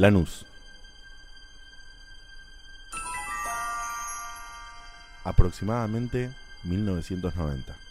Lanús. Aproximadamente 1990.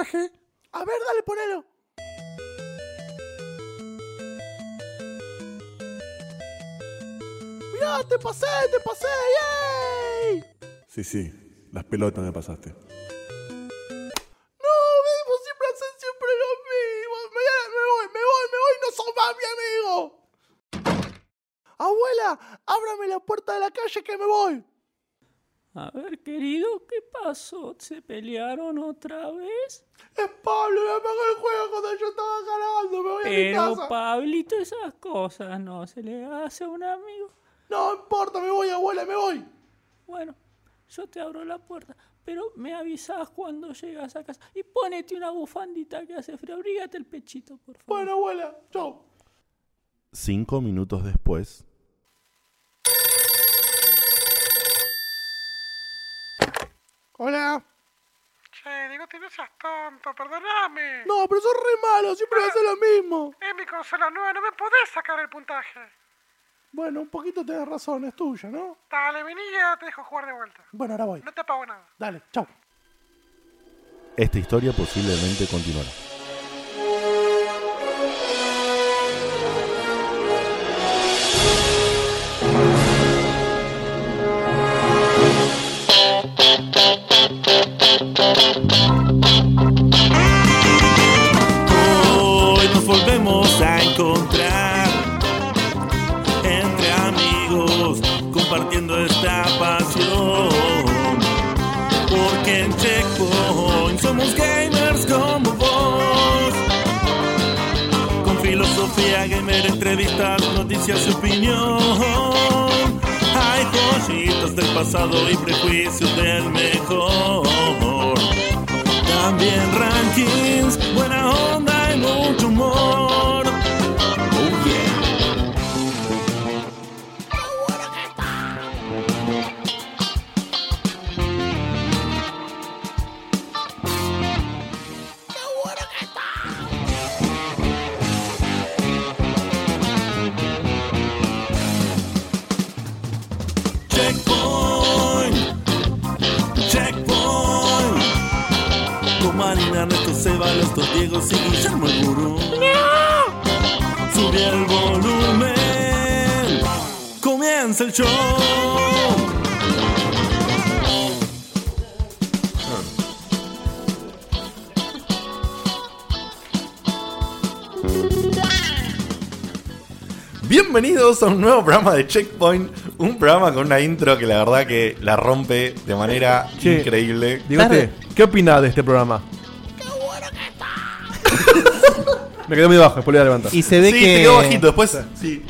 A ver, dale, ponelo. Mirá, te pasé, te pasé. ¡Yay! Sí, sí, las pelotas me pasaste. No, siempre hacen siempre lo mismo. Me, me voy, me voy, me voy, no sos más mi amigo. Abuela, ábrame la puerta de la calle que me voy. A ver, querido, ¿qué pasó? ¿Se pelearon otra vez? Pablo, me apagó el juego cuando yo estaba ganando. Me voy a mi Pero, casa. Pablito, esas cosas no se le hace a un amigo. No importa, me voy, abuela, me voy. Bueno, yo te abro la puerta, pero me avisas cuando llegas a casa. Y ponete una bufandita que hace frío. Abrígate el pechito, por favor. Bueno, abuela, chau. Cinco minutos después. Hola. No seas tonto, perdoname. No, pero sos re malo, siempre haces lo mismo. Es mi consola nueva, no me podés sacar el puntaje. Bueno, un poquito tenés razón, es tuya, ¿no? Dale, vení ya te dejo jugar de vuelta. Bueno, ahora voy. No te pago nada. Dale, chau. Esta historia posiblemente continuará. Entrevistas, noticias y opinión. Hay joyitas del pasado y prejuicios del mejor. También rankings, buena onda y mucho humor. Diegos y Guillermo el Gurú. Sube el volumen. Comienza el show. Bienvenidos a un nuevo programa de Checkpoint, un programa con una intro que la verdad que la rompe de manera Che, increíble. Digote, ¿qué opinás de este programa? Me quedé muy bajo, después lo voy a levantar. Y se ve sí, que. te quedó bajito, después sí.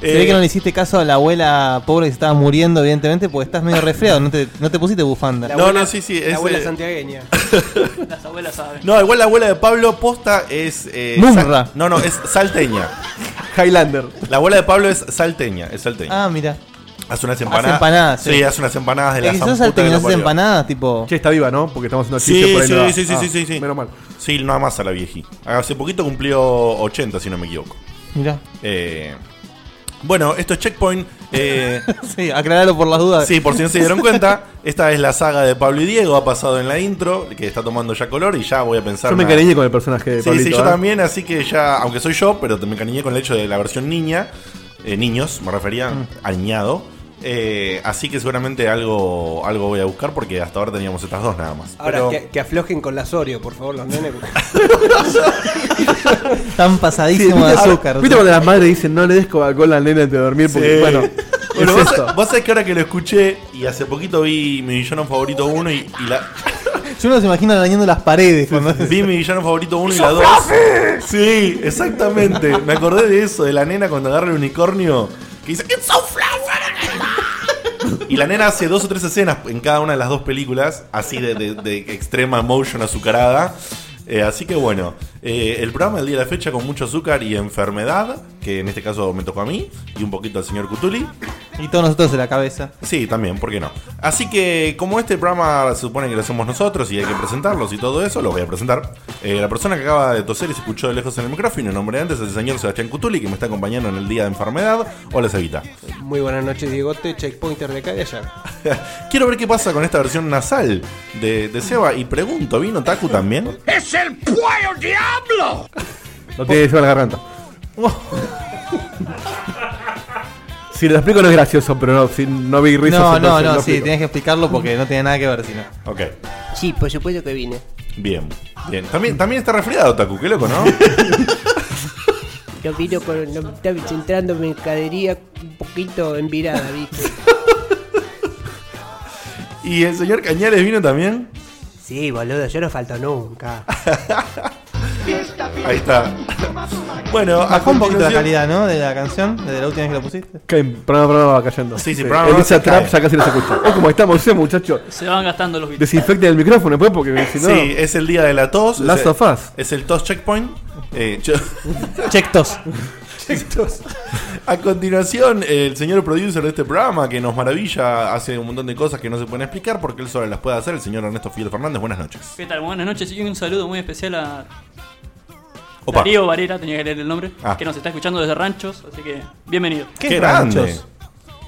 Se ve Eh, que no le hiciste caso a la abuela pobre que se estaba muriendo, evidentemente, porque estás medio resfriado. No te, no te pusiste bufanda. No, no, sí, sí. La abuela eh, santiagueña. Las abuelas saben. No, igual la abuela de Pablo Posta es. eh, sal- no, no, es salteña. Highlander. La abuela de Pablo es salteña, es salteña. Ah, mira. Hace unas empanadas. empanadas, sí. sí. hace unas empanadas de la zamputa que parió. empanadas, tipo. Che, está viva, ¿no? Porque estamos haciendo Sí, chistes por ahí. sí, no sí, sí, Ah, sí, sí, sí. Menos mal. Sí, nada más a la vieji. Hace poquito cumplió 80, si no me equivoco. Mirá. Eh, bueno, esto es Checkpoint. Eh, Sí, aclararlo por las dudas. sí, por si no se dieron cuenta, esta es la saga de Pablo y Diego. Ha pasado en la intro, que está tomando ya color y ya voy a pensar. Yo me encariñé con el personaje de Sí, Pablito. sí, yo ¿eh? también, así que ya, aunque soy yo, pero me encariñé con el hecho de la versión niña, eh, niños, me refería, Mm. añado. Eh, así que seguramente algo, algo voy a buscar porque hasta ahora teníamos estas dos nada más. Ahora, Pero- que, que aflojen con la Sorio, por favor, los nenes. Tan pasadísimo de azúcar. ¿Viste cuando las madres dicen no le des Coca-Cola al nene antes de dormir? Porque, Sí. bueno, Bueno, es vos, esto. vos sabés que ahora que lo escuché y hace poquito vi mi villano favorito 1 y, y la. Yo no se imagino arañando las paredes cuando Vi mi villano favorito 1 y la 2. Sí, exactamente. Me acordé de eso, de la nena cuando agarra el unicornio que dice It's so fluffy". Y la nena hace dos o tres escenas en cada una de las dos películas, así de, de- de extrema emotion azucarada. Eh, así que bueno, eh, el programa del día de la fecha con mucho azúcar y enfermedad, que en este caso me tocó a mí, y un poquito al señor Cutuli. Y todos nosotros en la cabeza. Sí, también, ¿por qué no? Así que, como este programa se supone que lo hacemos nosotros y hay que presentarlos y todo eso, lo voy a presentar. Eh, la persona que acaba de toser y se escuchó de lejos en el micrófono, el nombre antes es el señor Sebastián Cutuli, que me está acompañando en el día de enfermedad. Hola, Sevita. Muy buenas noches, Diegote, checkpointer de acá y allá. Quiero ver qué pasa con esta versión nasal de, de Seba y pregunto, ¿vino Taku también? ¡Es el puello diablo! No tiene la garganta. Si lo explico no es gracioso, pero no, si no vi risas. No, no, no, sí, tienes que explicarlo porque no tiene nada que ver, si no. Ok, Sí, por supuesto que vine. bien, bien. También, también está resfriado Taku, qué loco, ¿no? Yo vino con. no, estaba entrando mercadería un poquito envirada, ¿viste? ¿Y el señor Cañales vino también? Sí, boludo, yo no falto nunca. Ahí está. Bueno, a Bajó un poquito la calidad, ¿no? De la canción, desde la última vez que la pusiste. Cae, programa, programa va cayendo. Sí, sí, programa Elisa se Trap cae. ya casi no se escucha. Es como estamos, ¿sí, muchachos. Se van gastando los bits. Desinfecten el micrófono después porque si no. Sí, es el día de la tos. Last es, of Us. es el tos checkpoint. Eh, yo- A continuación, el señor producer de este programa que nos maravilla, hace un montón de cosas que no se pueden explicar porque él solo las puede hacer, el señor Ernesto Fidel Fernández. Buenas noches. ¿Qué tal? Buenas noches y un saludo muy especial a Opa. Darío Varela, tenía que leer el nombre, Ah. que nos está escuchando desde Ranchos, así que bienvenido. ¿Qué, grande.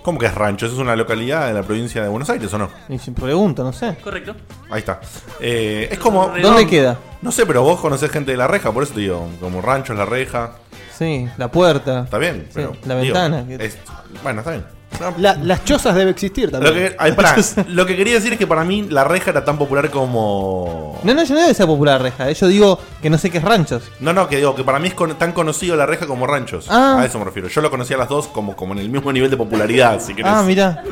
¿Cómo que es Rancho? ¿Eso es una localidad de la provincia de Buenos Aires o no? Y si pregunto, no sé. Correcto. Ahí está. Eh, es como. ¿Dónde queda? No sé, pero vos conocés gente de la reja, por eso te digo, como Rancho es la reja. Sí, la puerta. Está bien, Sí, pero. la digo, ventana. es- bueno, está bien. La- las chozas debe existir Lo también. que, ay, pará, lo que quería decir es que para mí la reja era tan popular como. No, no, yo no que sea popular reja. eh, Yo digo que no sé qué es ranchos. No, no, que digo que para mí es con- tan conocido la reja como ranchos. Ah. A eso me refiero. Yo lo conocía a las dos como, como en el mismo nivel de popularidad, si querés. Ah, mira.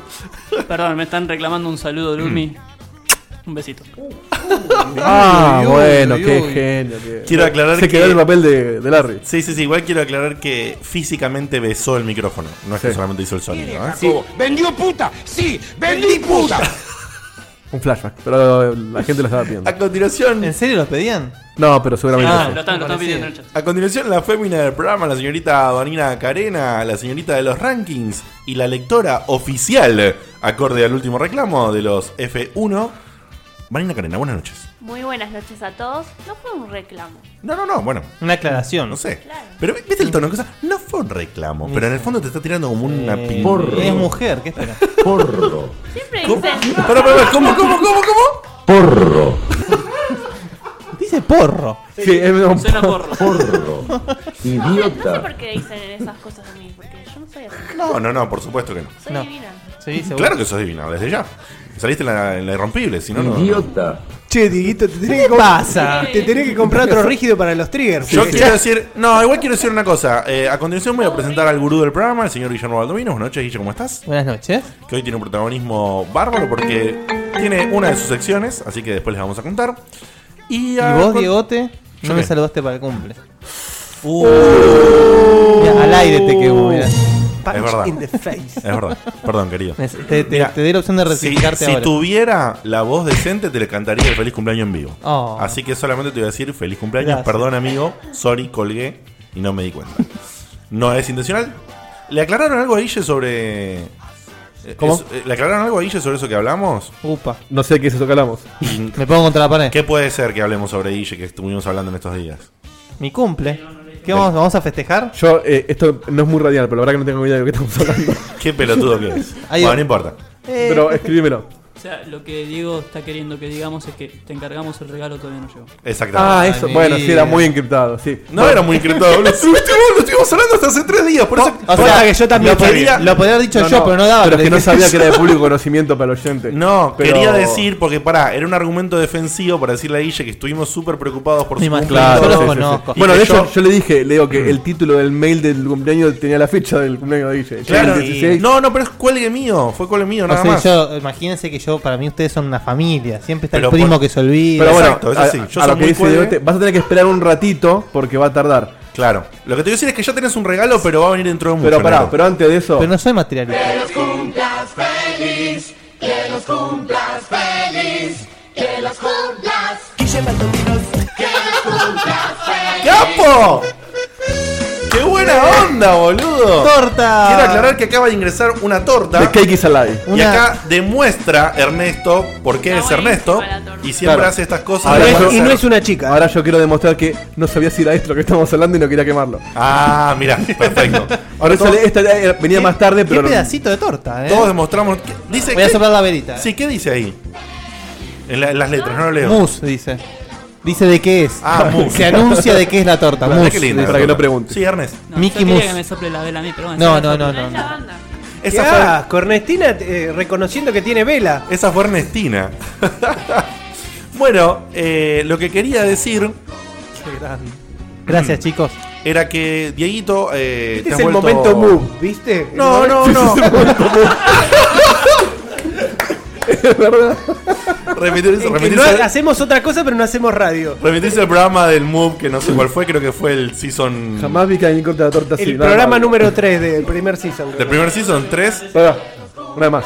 Perdón, me están reclamando un saludo de Lumi. Un besito. Ah, Uy, uy, bueno, uy, qué uy. genio. que- Quiero aclarar Se que- quedó en el papel de, de Larry. Sí, sí, sí. Igual quiero aclarar que físicamente besó el micrófono. No es que solamente hizo el sonido. ¿eh? Sí. ¿Vendió puta? Sí, vendí puta. Un flashback, pero la gente lo estaba pidiendo. A continuación. ¿En serio lo pedían? No, pero seguramente. Ah, sí. Lo están, lo están parecía. pidiendo en el chat. A continuación, la fémina del programa, la señorita Vanina Carena, la señorita de los rankings y la lectora oficial, acorde al último reclamo de los F1. Vanina Carena, buenas noches. Muy buenas noches a todos. No fue un reclamo. No, no, no, bueno, Una aclaración. no sé. Claro. Pero viste el tono, cosa, no fue un reclamo, pero en el fondo te está tirando como una pin. Es mujer, ¿qué espera? Siempre ¿Cómo? dicen. Pará, pará, ¿cómo, cómo, cómo, cómo? Dice porro. Sí, es medio- Suena porro. No sé por qué dicen esas cosas a mí, porque yo no soy así. No, no, no, por supuesto que no. Soy No. divina. Claro que sos divina, desde ya. Saliste en la, en la irrompible, si no, no. Che, Dieguito, te tenés ¿Qué que, pasa? te tenés que comprar otro rígido para los triggers. Yo porque- quiero decir, no, igual quiero decir una cosa. Eh, a continuación voy a presentar al gurú del programa, el señor Guillermo Baldovino. Buenas noches, Guille, ¿cómo estás? Buenas noches. Que hoy tiene un protagonismo bárbaro porque tiene una de sus secciones, así que después les vamos a contar. Y, ¿Y a- vos, Diegote? ¿Yo No me qué? saludaste para el cumple. Mirá, al aire te quedó, mira. Punch Es verdad. in the face. Es verdad, perdón, querido. Te, te, Mira, te di la opción de Si, rectificarte si ahora. tuviera la voz decente, te le cantaría el feliz cumpleaños en vivo. Oh. Así que solamente te voy a decir feliz cumpleaños. Gracias. Perdón, amigo. Sorry, colgué y no me di cuenta. No es intencional. ¿Le aclararon algo a Guille sobre Eh, ¿Cómo? es- eh, ¿Le aclararon algo a Guille sobre eso que hablamos? Upa. No sé qué es eso que hablamos. Me pongo contra la pared. ¿Qué puede ser que hablemos sobre Guille que estuvimos hablando en estos días? Mi cumple. ¿Qué vamos, vamos a festejar? Yo, eh, esto no es muy radial, pero la verdad que no tengo idea de lo que estamos hablando. ¿Qué pelotudo que es? Ahí- bueno, no importa. Eh, pero escríbemelo. O sea, lo que Diego está queriendo que digamos es que te encargamos el regalo, todavía no llegó. Exactamente. Ah, eso. Bueno, sí, era muy encriptado, sí. No era muy encriptado. lo, estuvimos, lo estuvimos hablando hasta hace tres días. Por eso, o sea, que yo también lo podría, lo podría haber dicho No, yo, no, pero no daba. Pero es que no sabía que era de público conocimiento para el oyente. No, Pero- quería decir, porque pará, era un argumento defensivo para decirle a Guille que estuvimos súper preocupados por Me su imagino, cumpleaños. yo los sí, sí, sí. conozco. Y Bueno, que de hecho, yo- yo, le dije, le digo que el título del mail del cumpleaños tenía la fecha del cumpleaños de Guille. Claro, El 16. no, no, pero es cuelgue mío, fue cuelgue mío, O nada sea, más. yo, imagínense que yo, para mí ustedes son una familia. Siempre está Pero el primo por- que se olvida. Pero bueno, Exacto, eso a, sí, yo a lo que dice vas a tener que esperar un ratito porque va a tardar. Claro, lo que te quiero decir es que ya tenés un regalo, pero va a venir dentro de mucho. Pero pará, pero antes de eso, Pero no soy materialista. ¡Capo! ¡Qué buena onda, boludo! ¡Torta! Quiero aclarar que acaba de ingresar una torta. The Cake is Alive. Y Una- acá demuestra Ernesto por qué Está es Ernesto. buenísima la torta. Y siempre Claro. hace estas cosas. Ahora de yo- hacer- y no es una chica. Ahora yo quiero demostrar que no sabía si era esto lo que estamos hablando y no quería quemarlo. Ah, mira, perfecto. Ahora eso le- esta eh, venía más tarde, Qué pero. pedacito de torta, eh. Todos demostramos. ¿qué- Dice Voy a que- soplar la verita. Sí, ¿qué dice ahí? En, la- en las letras, no lo leo. Mousse, dice. Dice de qué es. Ah. Se anuncia de qué es la torta. Mousse. qué linda para que no pregunte. Sí, Ernest. No, Mickey Mouse. que me sople la vela a mí, pero bueno. No, no, no, no, no. Esa fue, Cornestina eh, reconociendo que tiene vela. esa fue Ernestina. bueno, eh, lo que quería decir Gracias, chicos. era que Dieguito. Eh, Este te es has el vuelto- momento move, ¿viste? El No, no, en que remitirse- no hacemos otra cosa, pero no hacemos radio. Remitirse al programa del Move, que no sé cuál fue, creo que fue el season. Jamás vi que alguien corta la torta así. El nada programa más. número 3 del primer season. Del primer season 3. Pará, una vez más.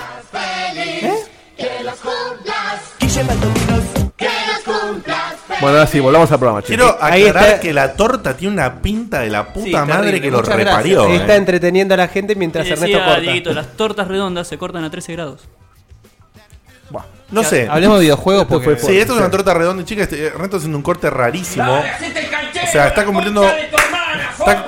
Bueno, ahora sí, volvamos al programa, chicos. Quiero Ahí aclarar está. que la torta tiene una pinta de la puta Sí, madre terrible, que lo muchas reparió. gracias. eh. Está entreteniendo a la gente mientras Ernesto decía corta. Dieguito, las tortas redondas se cortan a 13 grados. No sé. Hablemos de videojuegos porque. Sí, esto es una torta redonda, chica. Este, Ernesto haciendo un corte rarísimo. O sea, está convirtiendo. Está,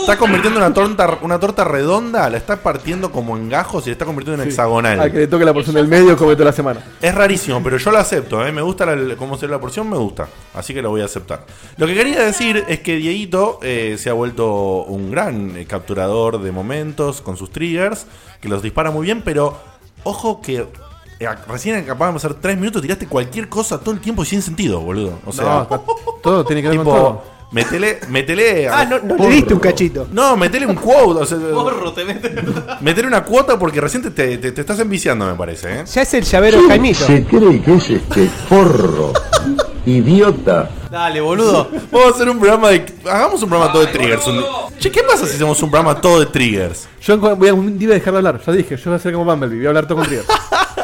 está convirtiendo una torta, una torta redonda, la está partiendo como en gajos y la está convirtiendo en hexagonal. Al que le toque la porción del medio, come toda la semana. Es rarísimo, pero yo lo acepto. ¿eh? Me gusta la- cómo se ve la porción, me gusta. Así que lo voy a aceptar. Lo que quería decir es que Dieguito eh, se ha vuelto un gran eh, capturador de momentos con sus triggers, que los dispara muy bien, pero ojo que recién acabamos de hacer 3 minutos, tiraste cualquier cosa todo el tiempo y sin sentido, boludo. O sea, No, todo tiene que ver con tipo, todo. metele, metele. Ah, no, no le diste un cachito. No, metele un quote. O sea, metele una cuota porque recién te, te- te estás enviciando, me parece. ¿eh? Ya es el llavero Jaimito. se cree que es este forro? Idiota. Dale, boludo. Vamos a hacer un programa de. Hagamos un programa todo de triggers. un- Che, ¿qué pasa si hacemos un programa todo de triggers? Yo en- voy a un día dejar de hablar, ya dije, yo voy a ser como Bumblebee, voy a hablar todo con Trigger.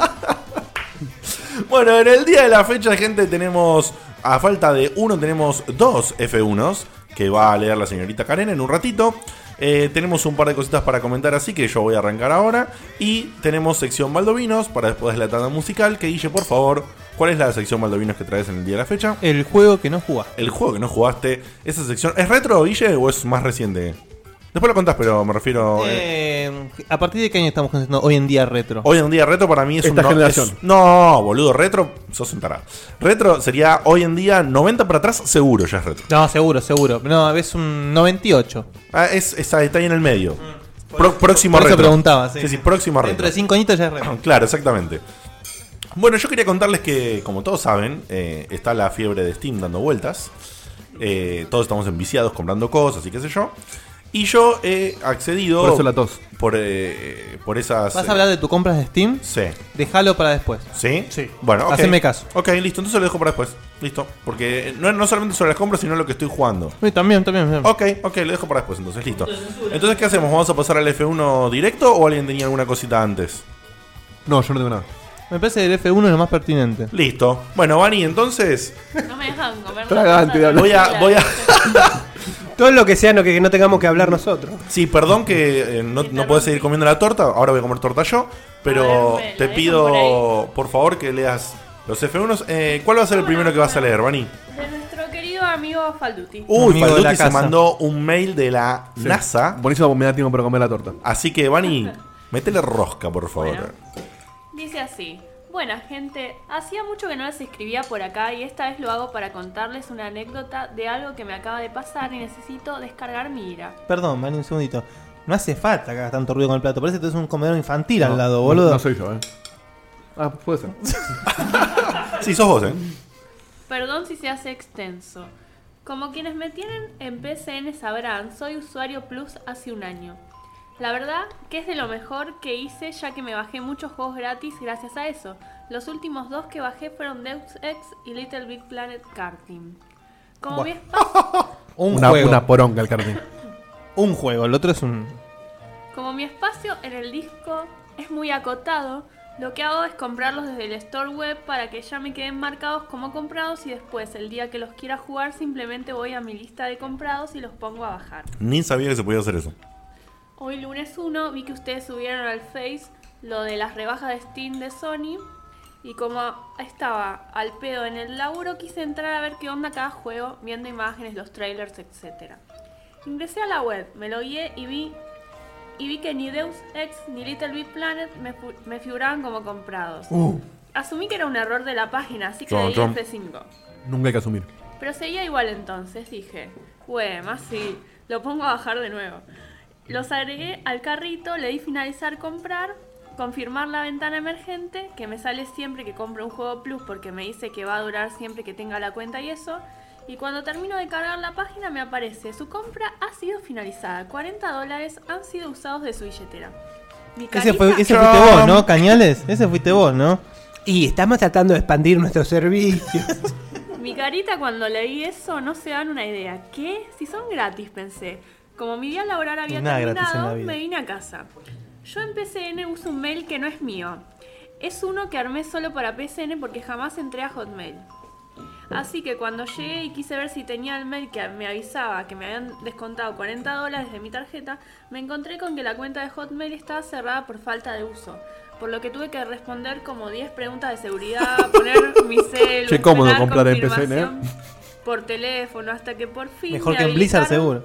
Bueno, en el día de la fecha, gente, tenemos. A falta de uno, tenemos dos F1s que va a leer la señorita Karen en un ratito. Eh, tenemos un par de cositas para comentar, así que yo voy a arrancar ahora. Y tenemos sección Baldovinos para después de la tanda musical. Que Guille, por favor, ¿cuál es la sección Baldovinos que traes en el día de la fecha? El juego que no jugás. El juego que no jugaste, esa sección. ¿Es retro, Guille, o es más reciente? Después lo contás, pero me refiero. eh, Eh, ¿A partir de qué año estamos haciendo hoy en día retro? Hoy en día retro para mí es Esta un no- generación. es- no, boludo, retro, sos un tarado. Retro sería hoy en día 90 para atrás, seguro ya es retro. No, seguro, seguro. No, es un 98. Ah, es, esa está ahí en el medio. Pro- próximo por eso retro. preguntaba, sí. Sí, sí, próximo Dentro retro. de 5 añitos ya es retro. Claro, exactamente. Bueno, yo quería contarles que, como todos saben, eh, está la fiebre de Steam dando vueltas. Eh, todos estamos enviciados comprando cosas y qué sé yo. Y yo he accedido. Por eso la tos. Por, eh, por esas. ¿Vas a hablar de tu compras de Steam? Sí. Déjalo para después. ¿Sí? Sí. Bueno, ok. Haceme caso. Ok, listo, entonces lo dejo para después. Listo. Porque no, no solamente sobre las compras, sino lo que estoy jugando. Sí, también, también. también. Ok, ok, lo dejo para después, entonces, listo. Entonces, ¿qué hacemos? ¿Vamos a pasar al F1 directo o alguien tenía alguna cosita antes? No, yo no tengo nada. Me parece que el F1 es lo más pertinente. Listo. Bueno, Vani, entonces No me dejan comer. Tragante, voy a, voy a, Todo lo que sea no, que no tengamos que hablar nosotros. Sí, perdón que eh, no, no podés seguir comiendo la torta. Ahora voy a comer torta yo. Pero A ver, me te pido, por, favor, que leas los F1. Eh, ¿Cuál va a ser el primero que vas a leer, Bani? De nuestro querido amigo Falduti. Uy, Amigo de la Falduti se casa. mandó un mail de la Sí. NASA. Buenísimo, me da tiempo para comer la torta. Así que, Bani, métele rosca, por favor. Bueno. Dice así. Buena gente, hacía mucho que no les escribía por acá y esta vez lo hago para contarles una anécdota de algo que me acaba de pasar y necesito descargar mi ira. Perdón, Mani, un segundito. No hace falta que hagas tanto ruido con el plato. Parece que es un comedor infantil No, al lado, no- boludo. No, soy yo, eh. Ah, puede ser. Sí, sos vos, eh. Perdón si se hace extenso. Como quienes me tienen en PCN sabrán, soy usuario Plus hace un año. La verdad que es de lo mejor que hice ya que me bajé muchos juegos gratis gracias a eso. Los últimos dos que bajé fueron Deus Ex y Little Big Planet Karting. Como Buah. mi espacio, Un una, juego. una poronga el cartín. Un juego, el otro es un. como mi espacio en el disco es muy acotado, lo que hago es comprarlos desde el store web para que ya me queden marcados como comprados y después el día que los quiera jugar simplemente voy a mi lista de comprados y los pongo a bajar. Ni sabía que se podía hacer eso. Hoy lunes 1 vi que ustedes subieron al Face lo de las rebajas de Steam de Sony y como estaba al pedo en el laburo quise entrar a ver qué onda cada juego, viendo imágenes, los trailers, etc. Ingresé a la web, me logué y vi y vi que ni Deus Ex ni Little Big Planet me, figuraban como comprados. Uh. Asumí que era un error de la página, así que le di chon. F5. Nunca hay que asumir. Pero seguía igual entonces, dije, bueno, más sí, lo pongo a bajar de nuevo. Los agregué al carrito, le di finalizar comprar, confirmar la ventana emergente, que me sale siempre que compro un juego plus porque me dice que va a durar siempre que tenga la cuenta y eso. Y cuando termino de cargar la página me aparece, su compra ha sido finalizada, 40 dólares han sido usados de su billetera. Mi Ese, carita- fue, ese fuiste vos, ¿no, Cañales? Ese fuiste vos, ¿no? Y estamos tratando de expandir nuestros servicios. Mi carita cuando leí eso no se dan una idea. ¿Qué? Si son gratis, pensé. Como mi día laboral había Nada terminado, me vine a casa. Yo en PCN uso un mail que no es mío. Es uno que armé solo para PCN porque jamás entré a Hotmail. Así que cuando llegué y quise ver si tenía el mail que me avisaba que me habían descontado 40 dólares de mi tarjeta, me encontré con que la cuenta de Hotmail estaba cerrada por falta de uso. Por lo que tuve que responder como 10 preguntas de seguridad, poner mi cel, Che, cómodo comprar en PCN, por teléfono, hasta que por fin Mejor me que en Blizzard, seguro.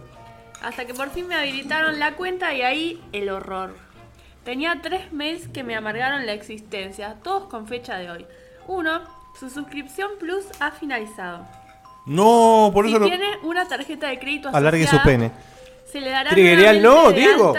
Hasta que por fin me habilitaron la cuenta y ahí el horror. Tenía tres mails que me amargaron la existencia, todos con fecha de hoy. Uno, su suscripción Plus ha finalizado. No, por si eso lo. tiene una tarjeta de crédito Alargue su asociada, pene. Se le dará no, Diego.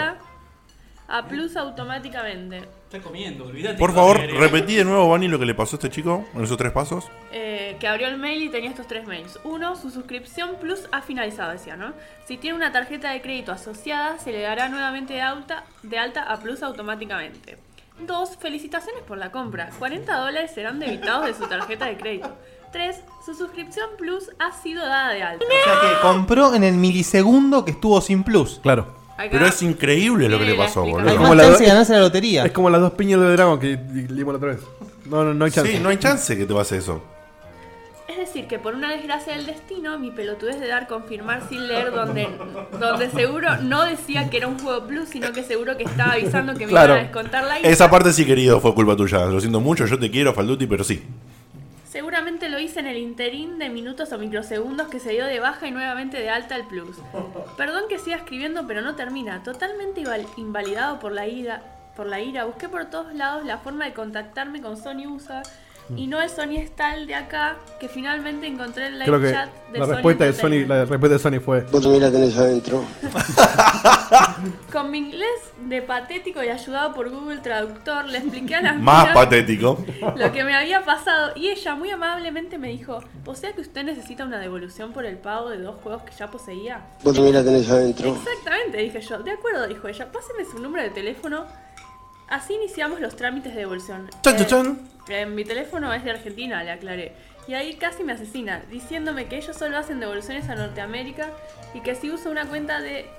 a Plus automáticamente. Está comiendo, olvídate. Por favor, repetí de nuevo, Bani, lo que le pasó a este chico en esos tres pasos. Eh, que abrió el mail y tenía estos tres mails. Uno, su suscripción Plus ha finalizado, decía, ¿no? Si tiene una tarjeta de crédito asociada, se le dará nuevamente de alta, de alta a Plus automáticamente. Dos, felicitaciones por la compra. 40 dólares serán debitados de su tarjeta de crédito. Tres, su suscripción Plus ha sido dada de alta. O sea que compró en el milisegundo que estuvo sin plus. Claro. Acá Pero es increíble lo que le pasó, boludo. Hay como más la chance do- de ganarse la lotería. Es como las dos piñas de dragón que leímos la otra vez. No, no, no hay chance. Sí, no hay chance que te pase eso. Es decir, que por una desgracia del destino, mi pelotudez de dar confirmar sin leer donde, donde seguro no decía que era un juego plus, sino que seguro que estaba avisando que me Claro. iban a descontar la isla. Esa parte sí, querido, fue culpa tuya. Lo siento mucho, yo te quiero, Falduti, pero sí. Seguramente lo hice en el interín de minutos o microsegundos que se dio de baja y nuevamente de alta el plus. Perdón que siga escribiendo, pero no termina. Totalmente inval- invalidado por la ira. Por la ira, busqué por todos lados la forma de contactarme con Sony USA y no el Sony Style de acá, que finalmente encontré el live Creo que chat de la Sony respuesta de Sony, la respuesta de Sony fue. Vos también la tenés adentro. Con mi inglés de patético y ayudado por Google Traductor, le expliqué a la Más patético. lo que me había pasado y ella muy amablemente me dijo, ¿o sea que usted necesita una devolución por el pago de dos juegos que ya poseía? Vos también la tenés adentro. Exactamente, dije yo. De acuerdo, dijo ella. Páseme su número de teléfono. Así iniciamos los trámites de devolución. Chan, chan, Eh, chan. Eh, mi teléfono es de Argentina, le aclaré. Y ahí casi me asesina, diciéndome que ellos solo hacen devoluciones a Norteamérica y que si uso una cuenta de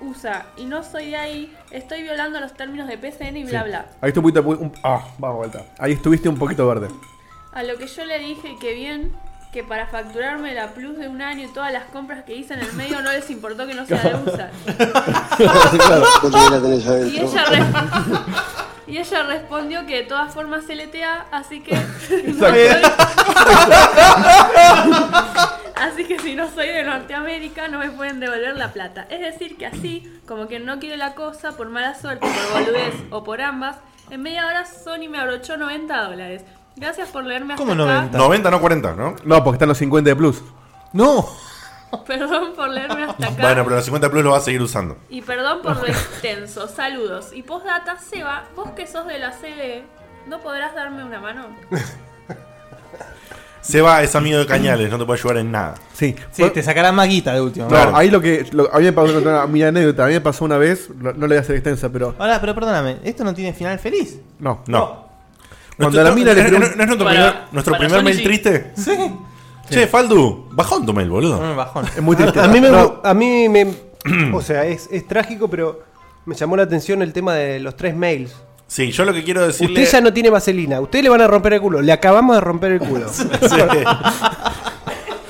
USA y no soy de ahí, estoy violando los términos de PCN y bla Sí. bla. Ahí estuviste un, ah, vamos vuelta. Ahí estuviste un poquito verde. A lo que yo le dije que bien, que para facturarme la plus de un año y todas las compras que hice en el medio no les importó que no sea de USA. Y ella, y ella respondió que de todas formas LTA, así que no soy- así que si no soy de Norteamérica no me pueden devolver la plata. Es decir que así, como que no quiere la cosa por mala suerte, por boludez o por ambas, en media hora Sony me abrochó 90 dólares. Gracias por leerme hasta acá. 90, no 40, ¿no? No, porque están los 50 de plus. No. Perdón por leerme hasta acá. Bueno, pero los 50 Plus lo va a seguir usando. Y perdón por lo extenso. Saludos. Y postdata, Seba, vos que sos de la CB, ¿no podrás darme una mano? Seba es amigo de Cañales, no te puede ayudar en nada. Sí. Sí, te sacará más guita de último. No, ahí lo que. Lo, a mí me pasó otra- mi anécdota. A mí me pasó una vez, no, no le voy a hacer extensa, pero. Ahora, pero perdóname, ¿esto no tiene final feliz? No. No. Cuando a la mina le ¿No, pregun- no es nuestro Para- primer, nuestro para primer Sony mail sí. triste? Sí. Che, Faldu, bajón tu mail, boludo. bajón. Es muy triste. A mí me. No. A mí me o sea, es, es trágico, pero me llamó la atención el tema de los tres mails. Sí, yo lo que quiero decirle. Usted ya no tiene vaselina. Usted le van a romper el culo. Le acabamos de romper el culo. Sí.